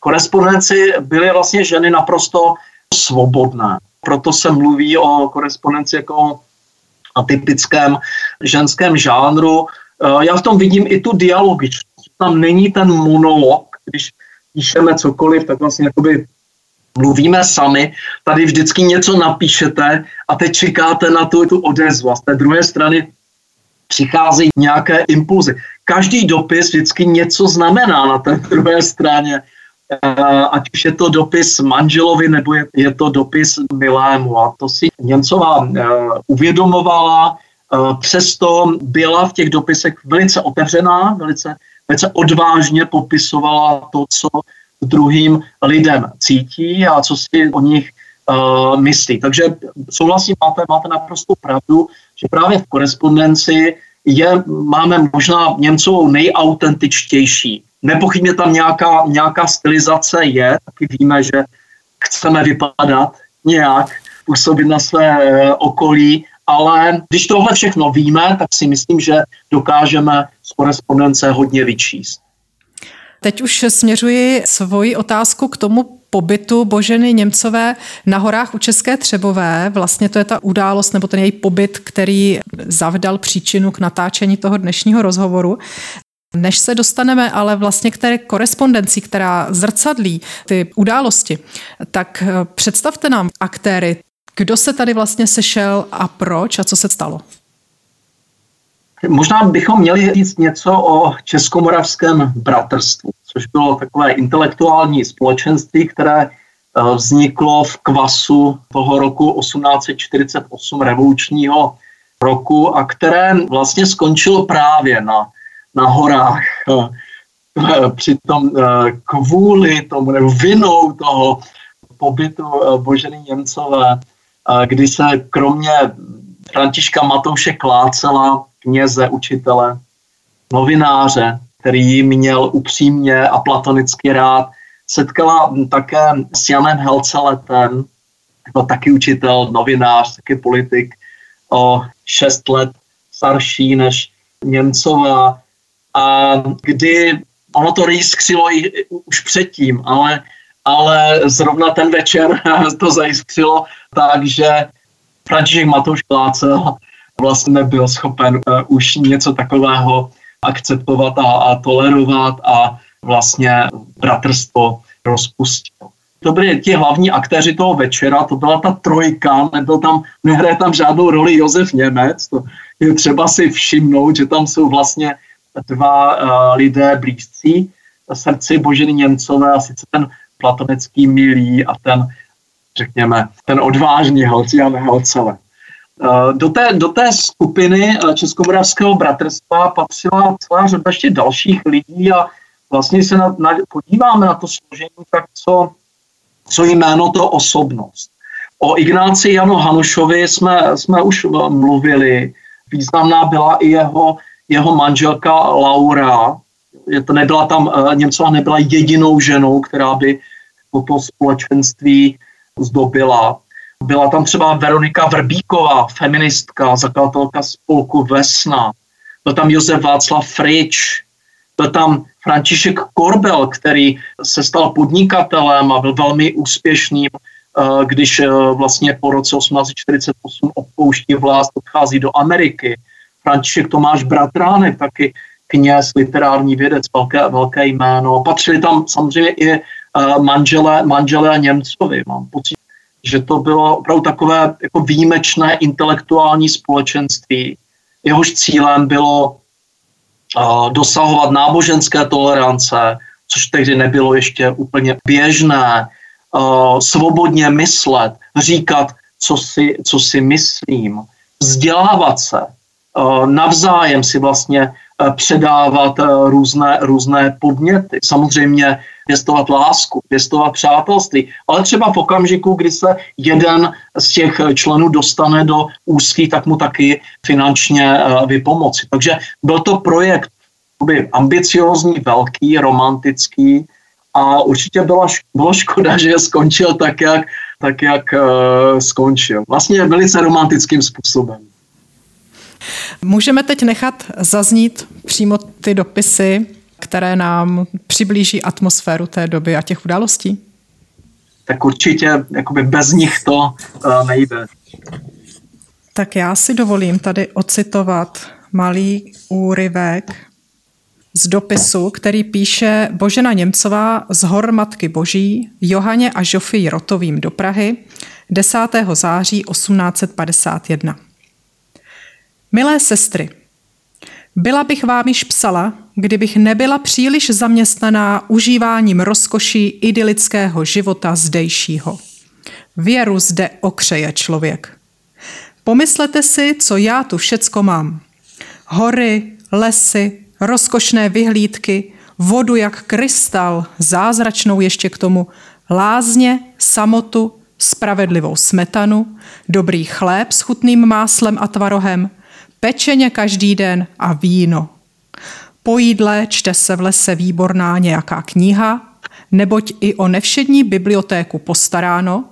korespondenci byly vlastně ženy naprosto svobodné proto se mluví o korespondenci jako atypickém ženském žánru. Eh, já v tom vidím i tu dialogičnost. Tam není ten monolog, když píšeme cokoliv, tak vlastně jakoby mluvíme sami, tady vždycky něco napíšete a teď čekáte na tu, tu odezvu. A z té druhé strany přicházejí nějaké impulzy. Každý dopis vždycky něco znamená na té druhé straně. Eh, ať už je to dopis manželovi nebo je, je to dopis milému. A to si Němcová uh, uvědomovala, uh, přesto byla v těch dopisech velice otevřená, velice, velice odvážně popisovala to, co druhým lidem cítí a co si o nich uh, myslí. Takže souhlasím, máte, máte naprosto pravdu, že právě v korespondenci je, máme možná Němcovou nejautentičtější Nepochybně tam nějaká, nějaká stylizace je, taky víme, že chceme vypadat nějak, působit na své eh, okolí, ale když tohle všechno víme, tak si myslím, že dokážeme z korespondence hodně vyčíst. Teď už směřuji svoji otázku k tomu pobytu Boženy Němcové na horách u České Třebové. Vlastně to je ta událost nebo ten její pobyt, který zavdal příčinu k natáčení toho dnešního rozhovoru. Než se dostaneme ale vlastně k té korespondenci, která zrcadlí ty události, tak eh, představte nám aktéry, kdo se tady vlastně sešel a proč a co se stalo. Možná bychom měli říct něco o Českomoravském bratrstvu, což bylo takové intelektuální společenství, které eh, vzniklo v kvasu toho roku 1848 revolučního roku a které vlastně skončilo právě na na horách přitom kvůli tomu, nebo vinou toho pobytu Boženy Němcové, kdy se kromě Františka Matouše Klácela, kněze, učitele, novináře, který měl upřímně a platonicky rád, setkala také s Janem Helceletem, byl taky učitel, novinář, taky politik, o šest let starší než Němcová. A kdy ono to rýskřilo i už předtím, ale, ale zrovna ten večer to zajiskřilo tak, že František Matouš Klácel vlastně nebyl schopen uh, už něco takového akceptovat a, a tolerovat a vlastně bratrstvo rozpustil. To byli ti hlavní aktéři toho večera, to byla ta trojka, nebyl tam, nehraje tam žádnou roli Josef Němec, to je třeba si všimnout, že tam jsou vlastně dva uh, lidé blízcí srdci Boženy Němcové a sice ten platonický milý a ten, řekněme, ten odvážný Helcian Helcele. Uh, do té, do té skupiny uh, Českomoravského bratrstva patřila celá řada ještě dalších lidí a vlastně se na, na, podíváme na to složení, tak co, co jméno, to osobnost. O Ignáci Janu Hanušovi jsme, jsme už mluvili. Významná byla i jeho, jeho manželka Laura. Je to nebyla tam, eh, Němcová nebyla jedinou ženou, která by toto společenství zdobila. Byla tam třeba Veronika Vrbíková, feministka, zakladatelka spolku Vesna. Byl tam Josef Václav Frič, byl tam František Korbel, který se stal podnikatelem a byl velmi úspěšným, eh, když eh, vlastně po roce 1848 opouští vlast, odchází do Ameriky. František Tomáš Bratránek, taky kněz, literární vědec, velké, velké jméno. Patřili tam samozřejmě i eh, manželé, manželé Němcovi. Mám pocit, že to bylo opravdu takové jako výjimečné intelektuální společenství. Jehož cílem bylo dosahovat náboženské tolerance, což tehdy nebylo ještě úplně běžné, svobodně myslet, říkat, co si, co si myslím, vzdělávat se, navzájem si vlastně předávat různé, různé podněty. Samozřejmě pěstovat lásku, pěstovat přátelství, ale třeba v okamžiku, kdy se jeden z těch členů dostane do úzkých, tak mu taky finančně eh, vypomoci. Takže byl to projekt ambiciózní, velký, romantický a určitě byla, bylo škoda, že skončil tak, jak, tak, jak skončil. Vlastně velice romantickým způsobem. Můžeme teď nechat zaznít přímo ty dopisy které nám přiblíží atmosféru té doby a těch událostí? Tak určitě jakoby bez nich to uh, nejde. Tak já si dovolím tady ocitovat malý úryvek z dopisu, který píše Božena Němcová z Hor Matky Boží Johaně a Žofii Rotovým do Prahy 10. září 1851. Milé sestry, byla bych vám již psala, kdybych nebyla příliš zaměstnaná užíváním rozkoší idylického života zdejšího. Věru zde okřeje člověk. Pomyslete si, co já tu všecko mám. Hory, lesy, rozkošné vyhlídky, vodu jak krystal, zázračnou ještě k tomu, lázně, samotu, spravedlivou smetanu, dobrý chléb s chutným máslem a tvarohem – pečeně každý den a víno. Po jídle čte se v lese výborná nějaká kniha, neboť i o nevšední bibliotéku postaráno,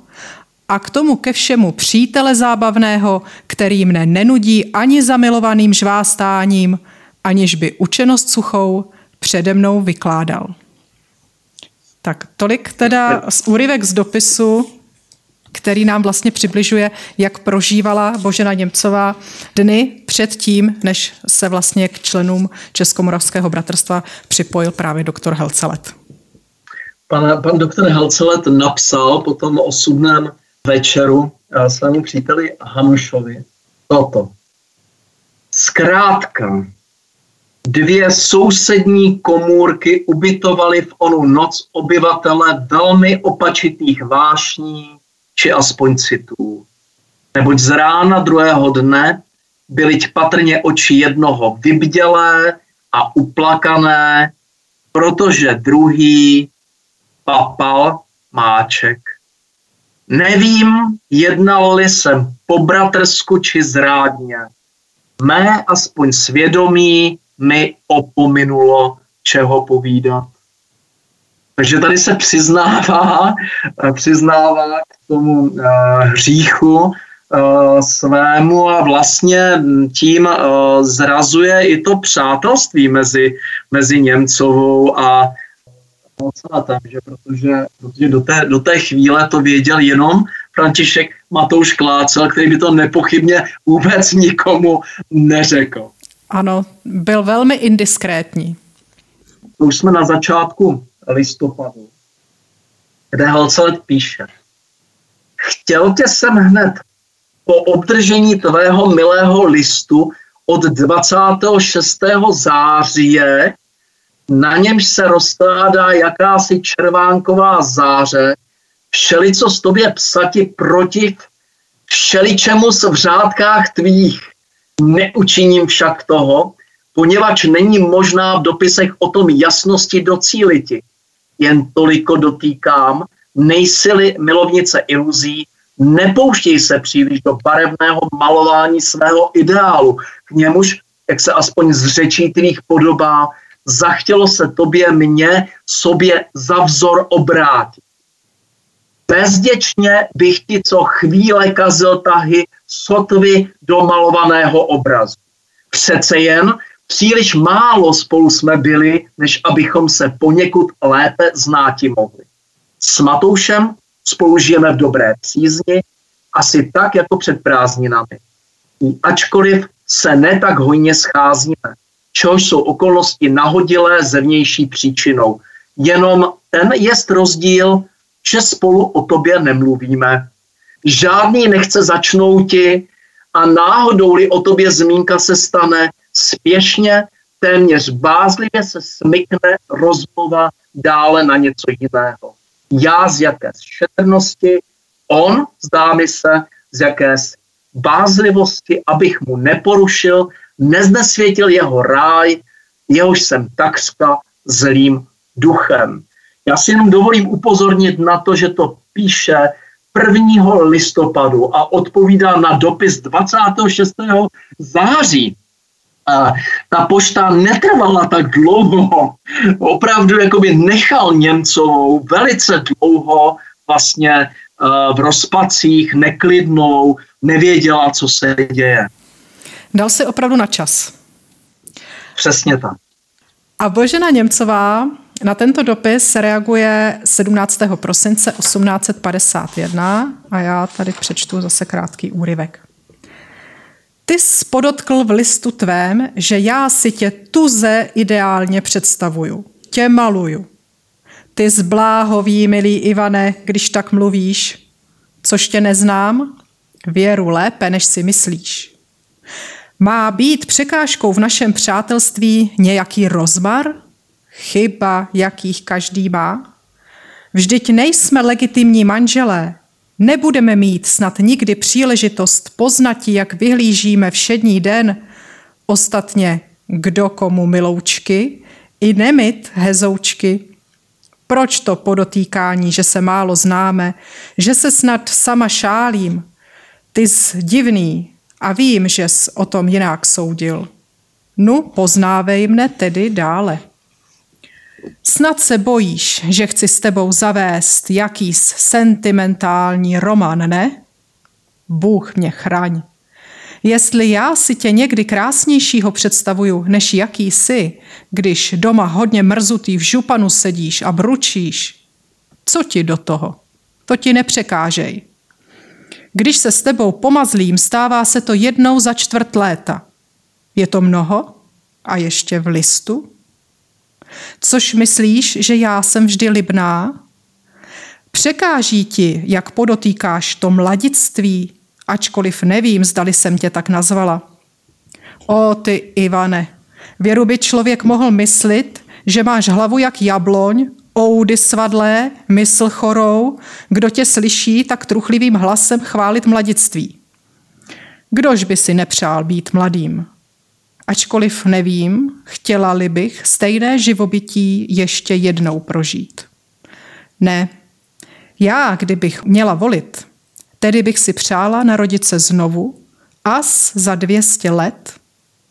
a k tomu ke všemu přítele zábavného, který mne nenudí ani zamilovaným žvástáním, aniž by učenost suchou přede mnou vykládal. Tak tolik teda z úryvek z dopisu který nám vlastně přibližuje, jak prožívala Božena Němcová dny před tím, než se vlastně k členům Českomoravského bratrstva připojil právě doktor Helcelet. Pan, pan doktor Helcelet napsal po tom osudném večeru eh, svému příteli Hanušovi toto. Zkrátka, dvě sousední komůrky ubytovaly v onu noc obyvatele velmi opačitých vášní či aspoň citů. Neboť z rána druhého dne byly patrně oči jednoho vybdělé a uplakané protože druhý papal máček. Nevím, jednal-li jsem po bratrsku či zrádně. Mé aspoň svědomí mi opominulo, čeho povídat. Takže tady se přiznává, přiznává k tomu uh, hříchu uh, svému a vlastně tím zrazuje i to přátelství mezi, mezi Němcovou a Mocatem, že protože, protože do, té, do té chvíle to věděl jenom František Matouš Klácel, který by to nepochybně vůbec nikomu neřekl. Ano, byl velmi indiskrétní. To už jsme na začátku listopadu, kde Holcelet píše. Chtěl tě jsem hned po obdržení tvého milého listu od 26. září, na němž se rozkládá jakási červánková záře, všeli, co s tobě psati protiv, všeličemu v řádkách tvých. Neučiním však toho, poněvadž není možná v dopisech o tom jasnosti docíliti jen toliko dotýkám, nejsili milovnice iluzí, nepouštěj se příliš do barevného malování svého ideálu, k němuž, jak se aspoň z řečí tvých podobá, zachtělo se tobě mě sobě za vzor obrátit. Bezděčně bych ti co chvíle kazil tahy sotvy do malovaného obrazu. Přece jen Příliš málo spolu jsme byli, než abychom se poněkud lépe znáti mohli. S Matoušem spolu žijeme v dobré přízni, asi tak jako před prázdninami. Ačkoliv se ne tak hojně scházíme, čehož jsou okolnosti nahodilé zevnější příčinou. Jenom ten jest rozdíl, že spolu o tobě nemluvíme. Žádný nechce začnouti a náhodou-li o tobě zmínka se stane, spěšně, téměř bázlivě se smykne rozmluva dále na něco jiného. Já z jaké šetrnosti, on, zdá mi se, z jaké bázlivosti, abych mu neporušil, neznesvětil jeho ráj, jehož jsem takřka zlým duchem. Já si jenom dovolím upozornit na to, že to píše 1. listopadu a odpovídá na dopis 26. září ta pošta netrvala tak dlouho. Opravdu jakoby nechal Němcovou velice dlouho vlastně eh, v rozpacích, neklidnou, nevěděla, co se děje. Dal si opravdu na čas. Přesně tak. A Božena Němcová na tento dopis reaguje 17. prosince 1851 a já tady přečtu zase krátký úryvek. Ty podotkl v listu tvém, že já si tě tuze ideálně představuju, tě maluju. Ty zbláhový, milý Ivane, když tak mluvíš, což tě neznám, věru lépe, než si myslíš. Má být překážkou v našem přátelství nějaký rozmar? Chyba, jakých každý má? Vždyť nejsme legitimní manželé, Nebudeme mít snad nikdy příležitost poznati, jak vyhlížíme všední den, ostatně kdo komu miloučky, i nemit hezoučky. Proč to podotýkání, že se málo známe, že se snad sama šálím? Ty jsi divný a vím, že jsi o tom jinak soudil. Nu, poznávej mne tedy dále. Snad se bojíš, že chci s tebou zavést jakýs sentimentální román, ne? Bůh mě chraň. Jestli já si tě někdy krásnějšího představuju, než jaký jsi, když doma hodně mrzutý v županu sedíš a bručíš, co ti do toho? To ti nepřekážej. Když se s tebou pomazlím, stává se to jednou za čtvrt léta. Je to mnoho? A ještě v listu? Což myslíš, že já jsem vždy libná? Překáží ti, jak podotýkáš to mladictví, ačkoliv nevím, zdali jsem tě tak nazvala. O ty Ivane, věru by člověk mohl myslit, že máš hlavu jak jabloň, oudy svadlé, mysl chorou, kdo tě slyší, tak truchlivým hlasem chválit mladictví. Kdož by si nepřál být mladým? Ačkoliv nevím, chtěla-li bych stejné živobytí ještě jednou prožít. Ne, já, kdybych měla volit, tedy bych si přála narodit se znovu, as za 200 let,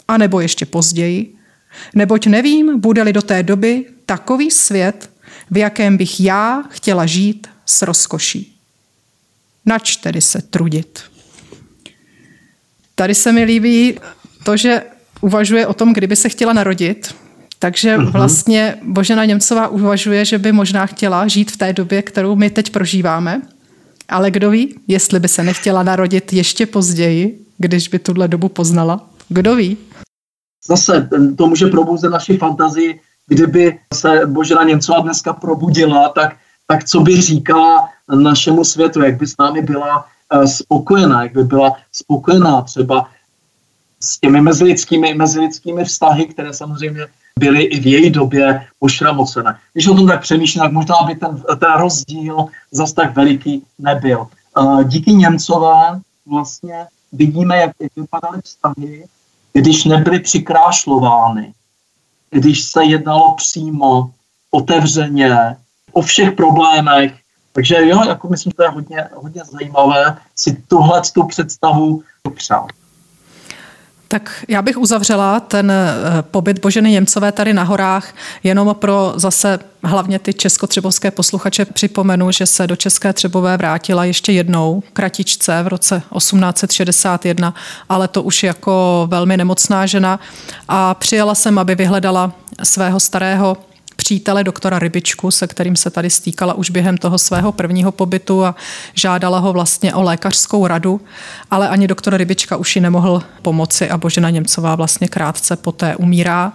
anebo ještě později, neboť nevím, bude-li do té doby takový svět, v jakém bych já chtěla žít s rozkoší. Nač tedy se trudit. Tady se mi líbí to, že uvažuje o tom, kdyby se chtěla narodit, takže uh-huh. vlastně Božena Němcová uvažuje, že by možná chtěla žít v té době, kterou my teď prožíváme, ale kdo ví, jestli by se nechtěla narodit ještě později, když by tuhle dobu poznala. Kdo ví? Zase to může probouzet naši fantazii, kdyby se Božena Němcová dneska probudila, tak, tak co by říkala našemu světu, jak by s námi byla uh, spokojená, jak by byla spokojená třeba s těmi mezilidskými, mezilidskými vztahy, které samozřejmě byly i v její době pošramocené. Když o tom tak přemýšlím, tak možná by ten, ten rozdíl zas tak veliký nebyl. Uh, díky Němcové vlastně vidíme, jak, vypadaly vztahy, když nebyly přikrášlovány, když se jednalo přímo, otevřeně, o všech problémech. Takže jo, jako myslím, že to je hodně, hodně zajímavé si tuhle tu představu dopřát. Tak já bych uzavřela ten eh, pobyt Boženy Němcové tady na horách jenom pro zase hlavně ty českotřebovské posluchače připomenu, že se do České Třebové vrátila ještě jednou kratičce v roce 1861, ale to už jako velmi nemocná žena a přijela jsem, aby vyhledala svého starého přítele doktora Rybičku, se kterým se tady stýkala už během toho svého prvního pobytu a žádala ho vlastně o lékařskou radu, ale ani doktor Rybička už ji nemohl pomoci a Božena Němcová vlastně krátce poté umírá.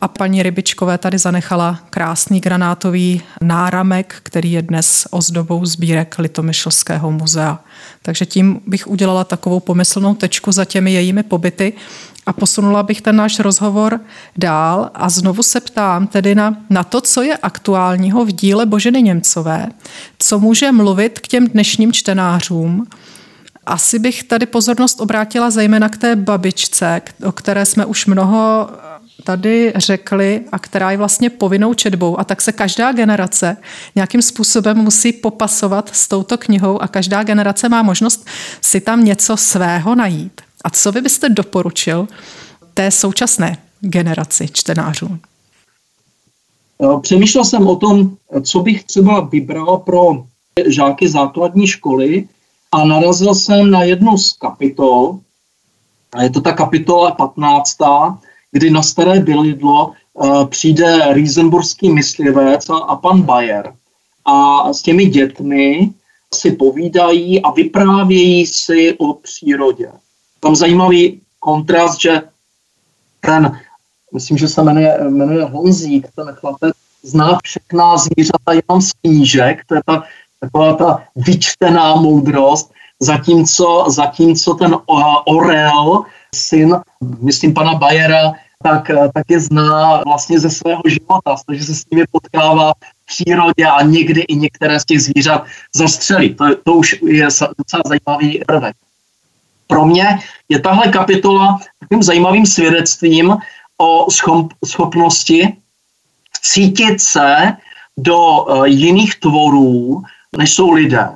A paní Rybičkové tady zanechala krásný granátový náramek, který je dnes ozdobou sbírek Litomyšlského muzea. Takže tím bych udělala takovou pomyslnou tečku za těmi jejími pobyty. A posunula bych ten náš rozhovor dál a znovu se ptám tedy na, na to, co je aktuálního v díle Boženy Němcové, co může mluvit k těm dnešním čtenářům. Asi bych tady pozornost obrátila zejména k té babičce, o které jsme už mnoho tady řekli a která je vlastně povinnou četbou a tak se každá generace nějakým způsobem musí popasovat s touto knihou a každá generace má možnost si tam něco svého najít. A co vy byste doporučil té současné generaci čtenářů? Přemýšlel jsem o tom, co bych třeba vybral pro žáky základní školy a narazil jsem na jednu z kapitol, a je to ta kapitola 15., kdy na Staré Bylidlo uh, přijde Riesenburský myslivec a pan Bayer. A s těmi dětmi si povídají a vyprávějí si o přírodě tam zajímavý kontrast, že ten, myslím, že se jmenuje, jmenuje Honzík, ten chlapec, zná všechná zvířata jenom z knížek, to je ta, taková ta vyčtená moudrost, zatímco, zatímco ten Orel, syn, myslím, pana Bajera, tak, tak je zná vlastně ze svého života, takže se s nimi potkává v přírodě a někdy i některé z těch zvířat zastřelí. To, to už je docela zajímavý prvek pro mě je tahle kapitola takovým zajímavým svědectvím o schopnosti cítit se do eh, jiných tvorů, než jsou lidé.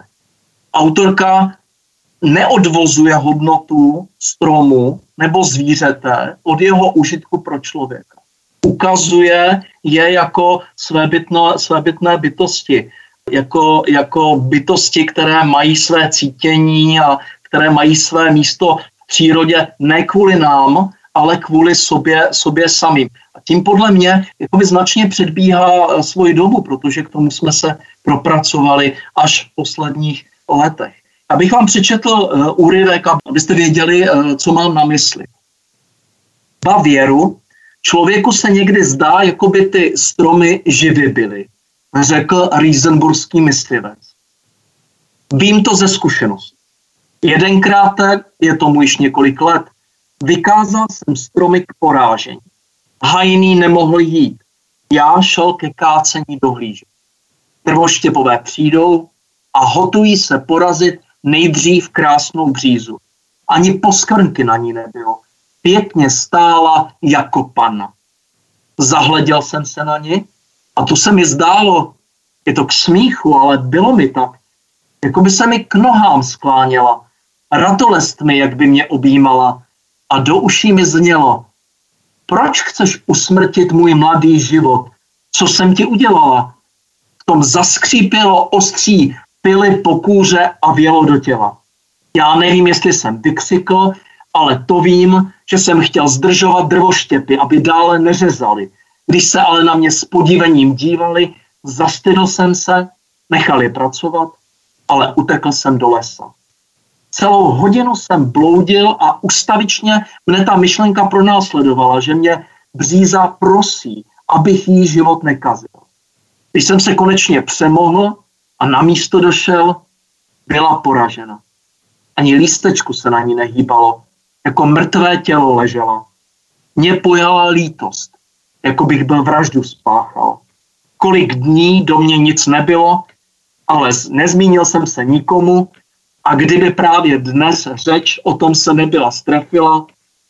Autorka neodvozuje hodnotu stromu nebo zvířete od jeho užitku pro člověka. Ukazuje je jako svébytné, svébytné bytosti, jako, jako bytosti, které mají své cítění a které mají své místo v přírodě ne kvůli nám, ale kvůli sobě, sobě samým. A tím podle mě jakoby značně předbíhá eh, svoji dobu, protože k tomu jsme se propracovali až v posledních letech. Abych vám přečetl uh, úryvek, abyste věděli, uh, co mám na mysli. Ba věru, člověku se někdy zdá, jako by ty stromy živy byly, řekl Riesenburský myslivec. Vím to ze zkušenosti. Jedenkrát, je tomu již několik let, vykázal jsem stromy k porážení. Hajný nemohl jít. Já šel ke kácení dohlížet. Trvoštěpové přijdou a hotují se porazit nejdřív krásnou břízu. Ani poskvrnky na ní nebylo. pěkně stála jako pana. Zahleděl jsem se na ní a to se mi zdálo, je to k smíchu, ale bylo mi tak, jako by se mi k nohám skláněla, ratolest mi, jak by mě objímala a do uší mi znělo, proč chceš usmrtit můj mladý život? Co jsem ti udělala? V tom zaskřípilo ostří pily po kůře a vělo do těla. Já nevím, jestli jsem vykřikl, ale to vím, že jsem chtěl zdržovat drvoštěpy, aby dále neřezali. Když se ale na mě s podivením dívali, zastydl jsem se, nechal je pracovat, ale utekl jsem do lesa. Celou hodinu jsem bloudil a ustavičně mne ta myšlenka pronásledovala, že mě bříza prosí, abych jí život nekazil. Když jsem se konečně přemohl a na místo došel, byla poražena. Ani lístečku se na ní nehýbalo, jako mrtvé tělo ležela. Mě pojala lítost, jako bych byl vraždu spáchal. Kolik dní do mě nic nebylo, ale nezmínil jsem se nikomu a kdyby právě dnes řeč o tom se nebyla strefila,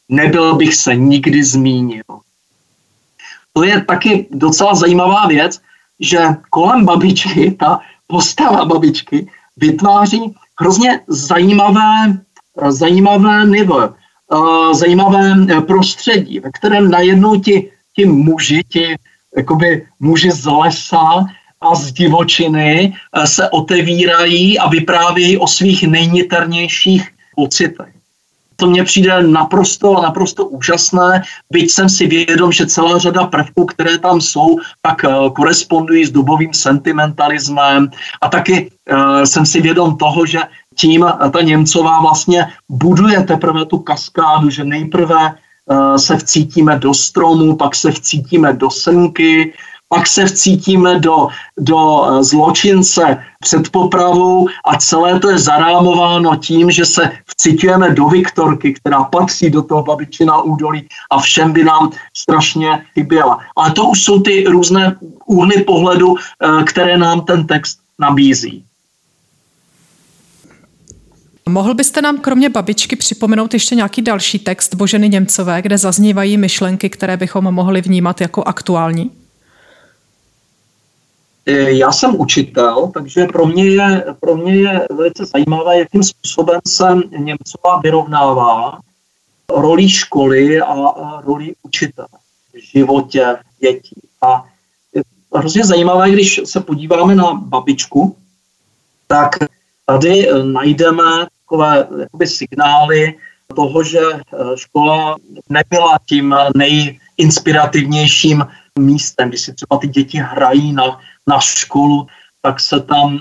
nebyl bych se nikdy zmínil. To je taky docela zajímavá věc, že kolem babičky, ta postava babičky, vytváří hrozně zajímavé, zajímavé nivo, eh, zajímavé eh, prostředí, ve kterém najednou ti, ti muži, ti jakoby muži z lesa a z divočiny eh, se otevírají a vyprávějí o svých nejniternějších pocitech. To mně přijde naprosto, naprosto úžasné, byť jsem si vědom, že celá řada prvků, které tam jsou, tak uh, korespondují s dobovým sentimentalismem a taky uh, jsem si vědom toho, že tím ta Němcová vlastně buduje teprve tu kaskádu, že nejprve se vcítíme do stromu, pak se vcítíme do senky, pak se vcítíme do, do eh, zločince před popravou a celé to je zarámováno tím, že se vcítíme do Viktorky, která patří do toho babičina údolí a všem by nám strašně chyběla. Ale to už jsou ty různé úhly pohledu, eh, které nám ten text nabízí. Mohl byste nám kromě babičky připomenout ještě nějaký další text Boženy Němcové, kde zaznívají myšlenky, které bychom mohli vnímat jako aktuální? Eh, já jsem učitel, takže pro mě, je, pro mě je velice zajímavé, jakým způsobem se Němcová vyrovnává roli školy a, roli učitele v životě dětí. A je hrozně zajímavé, když se podíváme na babičku, tak tady najdeme takové jakoby signály toho, že škola nebyla tím nejinspirativnějším místem, když si třeba ty děti hrají na na školu, tak se tam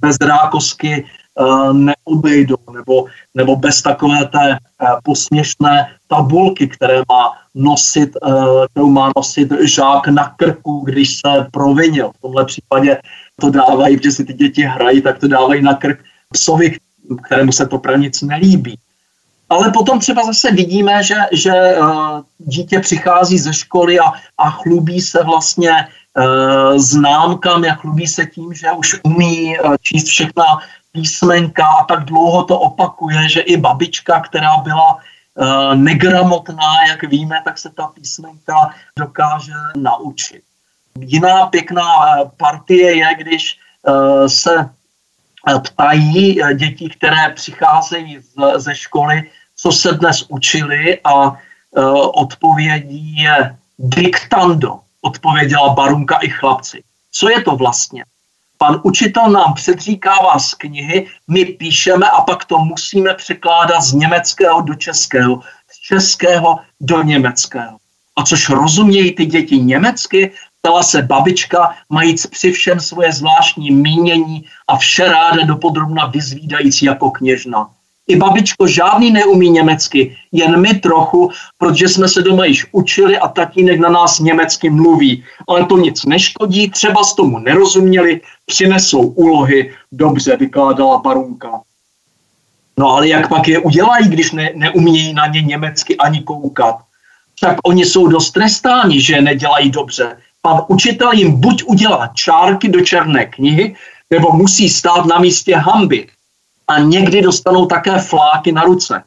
bez rákosky uh, neobejdou, nebo, nebo bez takové té uh, posměšné tabulky, které má nosit, uh, kterou má nosit žák na krku, když se provinil. V tomhle případě to dávají, protože si ty děti hrají, tak to dávají na krk psovi, kterému se to pro nic nelíbí. Ale potom třeba zase vidíme, že, že dítě přichází ze školy a, a chlubí se vlastně Eh, známkám, jak chlubí se tím, že už umí eh, číst všechna písmenka a tak dlouho to opakuje, že i babička, která byla eh, negramotná, jak víme, tak se ta písmenka dokáže naučit. Jiná pěkná partie je, když se ptají děti, které přicházejí ze školy, co se dnes učili a odpovědí je diktando odpověděla barunka i chlapci. Co je to vlastně? Pan učitel nám předříkává z knihy, my píšeme a pak to musíme překládat z německého do českého, z českého do německého. A což rozumějí ty děti německy, ptala se babička, majíc při všem svoje zvláštní mínění a vše ráda dopodrobna vyzvídající jako kněžna. I babičko žádný neumí německy, jen my trochu, protože jsme se doma již učili a tatínek na nás německy mluví. Ale to nic neškodí, třeba s tomu nerozuměli, přinesou úlohy, dobře, vykládala barunka. No ale jak pak je udělají, když ne, neumějí na ně německy ani koukat? Tak oni jsou dost trestáni, že nedělají dobře. Pan učitel jim buď udělá čárky do černé knihy, nebo musí stát na místě hamby a někdy dostanou také fláky na ruce.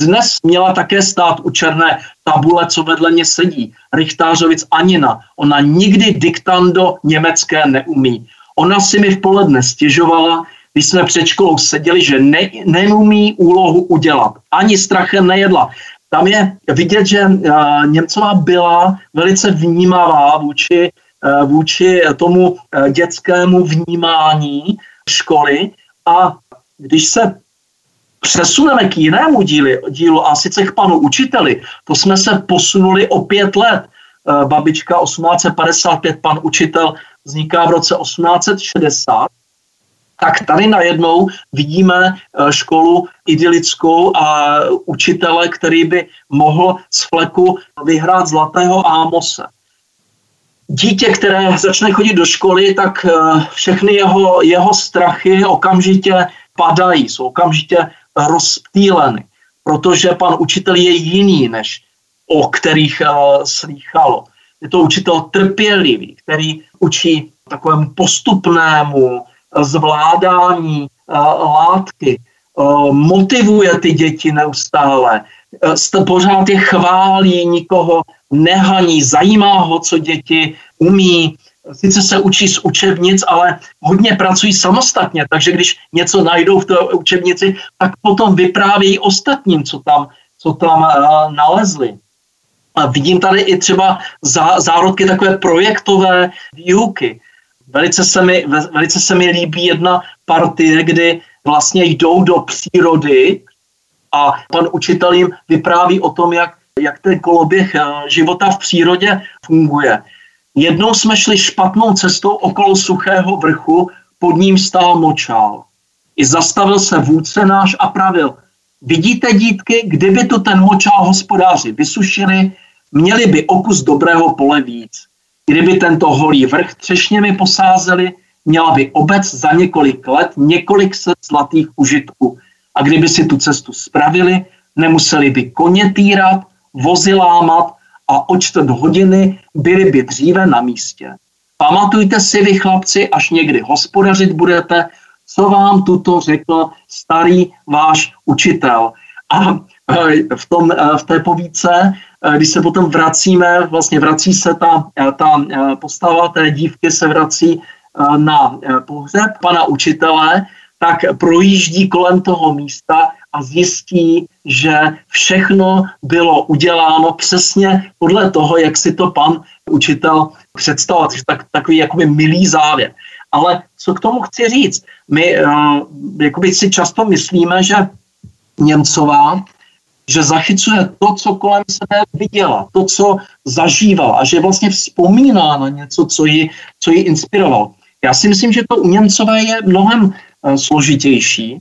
Dnes měla také stát u černé tabule, co vedle mě sedí. Richtářovic Anina. Ona nikdy diktando německé neumí. Ona si mi v poledne stěžovala, když jsme před školou seděli, že ne, neumí úlohu udělat. Ani strachem nejedla. Tam je vidět, že uh, Němcová byla velice vnímavá vůči, uh, vůči tomu uh, dětskému vnímání školy a když se přesuneme k jinému díli, dílu a sice k panu učiteli, to jsme se posunuli o pět let. Babička 1855, pan učitel vzniká v roce 1860 tak tady najednou vidíme eh, školu idylickou a učitele, který by mohl z fleku vyhrát zlatého Ámose. Dítě, které začne chodit do školy, tak eh, všechny jeho, jeho strachy okamžitě padají, jsou okamžitě rozptýleny, protože pan učitel je jiný, než o kterých uh, slýchalo. Je to učitel trpělivý, který učí takovému postupnému, zvládání eh, látky, eh, motivuje ty děti neustále, pořád je chválí, nikoho nehaní, zajímá ho, co děti umí, sice se učí z učebnic, ale hodně pracují samostatně, takže když něco najdou v té učebnici, tak potom vyprávějí ostatním, co tam, co tam nalezli. A vidím tady i třeba zá, zárodky takové projektové výuky. Velice se, mi, velice se mi líbí jedna partie, kdy vlastně jdou do přírody a pan učitel jim vypráví o tom, jak, jak ten koloběh eh, života v přírodě funguje. Jednou jsme šli špatnou cestou okolo suchého vrchu, pod ním stál močál. I zastavil se vůdce náš a pravil, vidíte dítky, kdyby tu ten močál hospodáři vysušili, měli by okus dobrého pole víc. Kdyby tento holý vrch třešněmi posázeli, měla by obec za několik let několik set zlatých užitků. A kdyby si tu cestu spravili, nemuseli by koně týrat, vozy lámat a o čtvrt hodiny byli by dříve na místě. Pamatujte si vy chlapci, až někdy hospodařit budete, co vám tuto řekl starý váš učitel. A e, v, tom, e, v té povídce Eh, když se potom vracíme, vlastně vrací se ta, eh, ta eh, postava té dívky se vrací na pohřeb pana učitele, tak projíždí kolem toho místa a zjistí, že všechno bylo uděláno přesně podle toho, jak si to pan učitel představoval. Tak, takový jakoby milý závěr. Ale co k tomu chci říct? My uh, si často myslíme, že Němcová že zachycuje to, co kolem sebe viděla, to, co zažívala a že vlastně vzpomíná na něco, co ji, co ji inspirovalo. Já si myslím, že to u Němcové je mnohem uh, složitější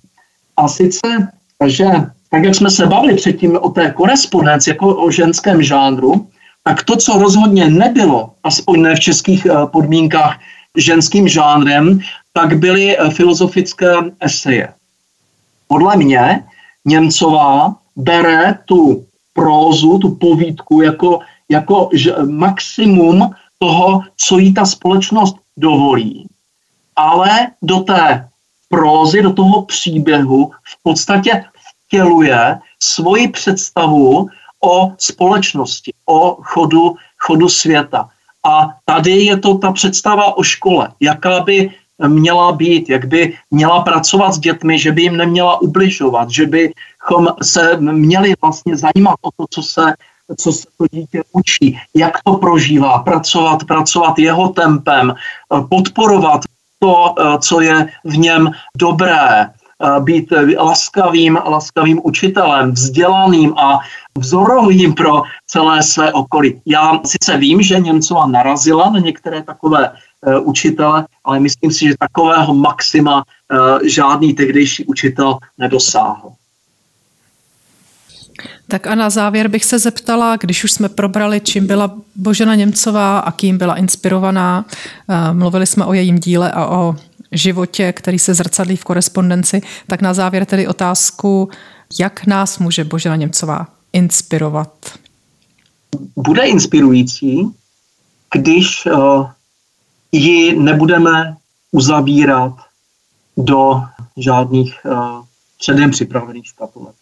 a sice, že tak jak jsme se bavili předtím o té korespondenci jako o ženském žánru, tak to, co rozhodně nebylo, aspoň ne v českých uh, podmínkách, ženským žánrem, tak byly uh, filozofické eseje. Podle mě Němcová bere tu prózu, tu povídku jako, jako maximum toho, co jí ta společnost dovolí. Ale do té prózy, do toho příběhu v podstatě vtěluje svoji představu o společnosti, o chodu, chodu světa. A tady je to ta představa o škole, jaká by měla být, jak by měla pracovat s dětmi, že by jim neměla ubližovat, že bychom se měli vlastně zajímat o to, co se, co se to dítě učí, jak to prožívá, pracovat, pracovat jeho tempem, podporovat to, co je v něm dobré, být laskavým, laskavým učitelem, vzdělaným a vzorovým pro celé své okolí. Já sice vím, že Němcova narazila na některé takové Eh, učitele, ale myslím si, že takového maxima eh, žádný tehdejší učitel nedosáhl. Tak a na závěr bych se zeptala, když už jsme probrali, čím byla Božena Němcová a kým byla inspirovaná, eh, mluvili jsme o jejím díle a o životě, který se zrcadlí v korespondenci, tak na závěr tedy otázku, jak nás může Božena Němcová inspirovat? Bude inspirující, když ji nebudeme uzavírat do žádných uh, předem připravených škatulek.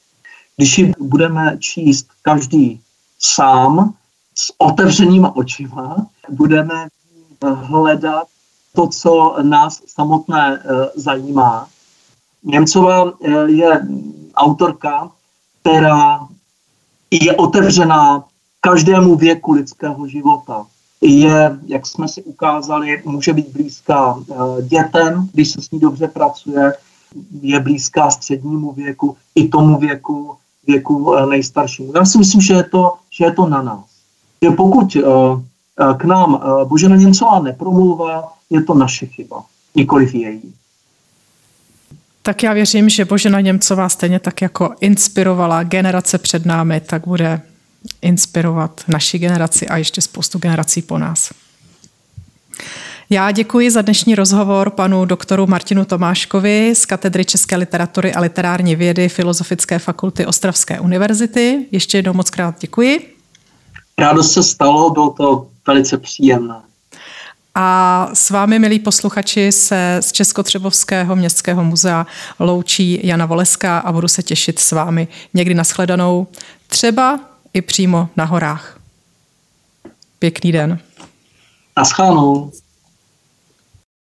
když ji budeme číst každý sám s otevřenýma očima, budeme hledat to, co nás samotné zajímá. Němcová je autorka, která je otevřená každému věku lidského života. Je, jak jsme si ukázali, může být blízká eh, dětem, když se s ní dobře pracuje, je blízká střednímu věku i tomu věku, věku eh, nejstaršímu. Já si myslím, že je to, že je to na nás. Že pokud eh, k nám Božena Němcová nepromlouvá, je to naše chyba, nikoliv její. Tak já věřím, že Božena Němcová stejně tak jako inspirovala generace před námi, tak bude inspirovat naši generaci a ještě spoustu generací po nás. Já děkuji za dnešní rozhovor panu doktoru Martinu Tomáškovi z Katedry České literatury a literární vědy Filozofické fakulty Ostravské univerzity. Ještě jednou moc krát děkuji. Rádo se stalo, bylo to velice příjemné. A s vámi, milí posluchači, se z Českotřebovského městského muzea loučí Jana Voleská a budu se těšit s vámi někdy nashledanou, třeba i přímo na horách. Pěkný den. Naschledanou.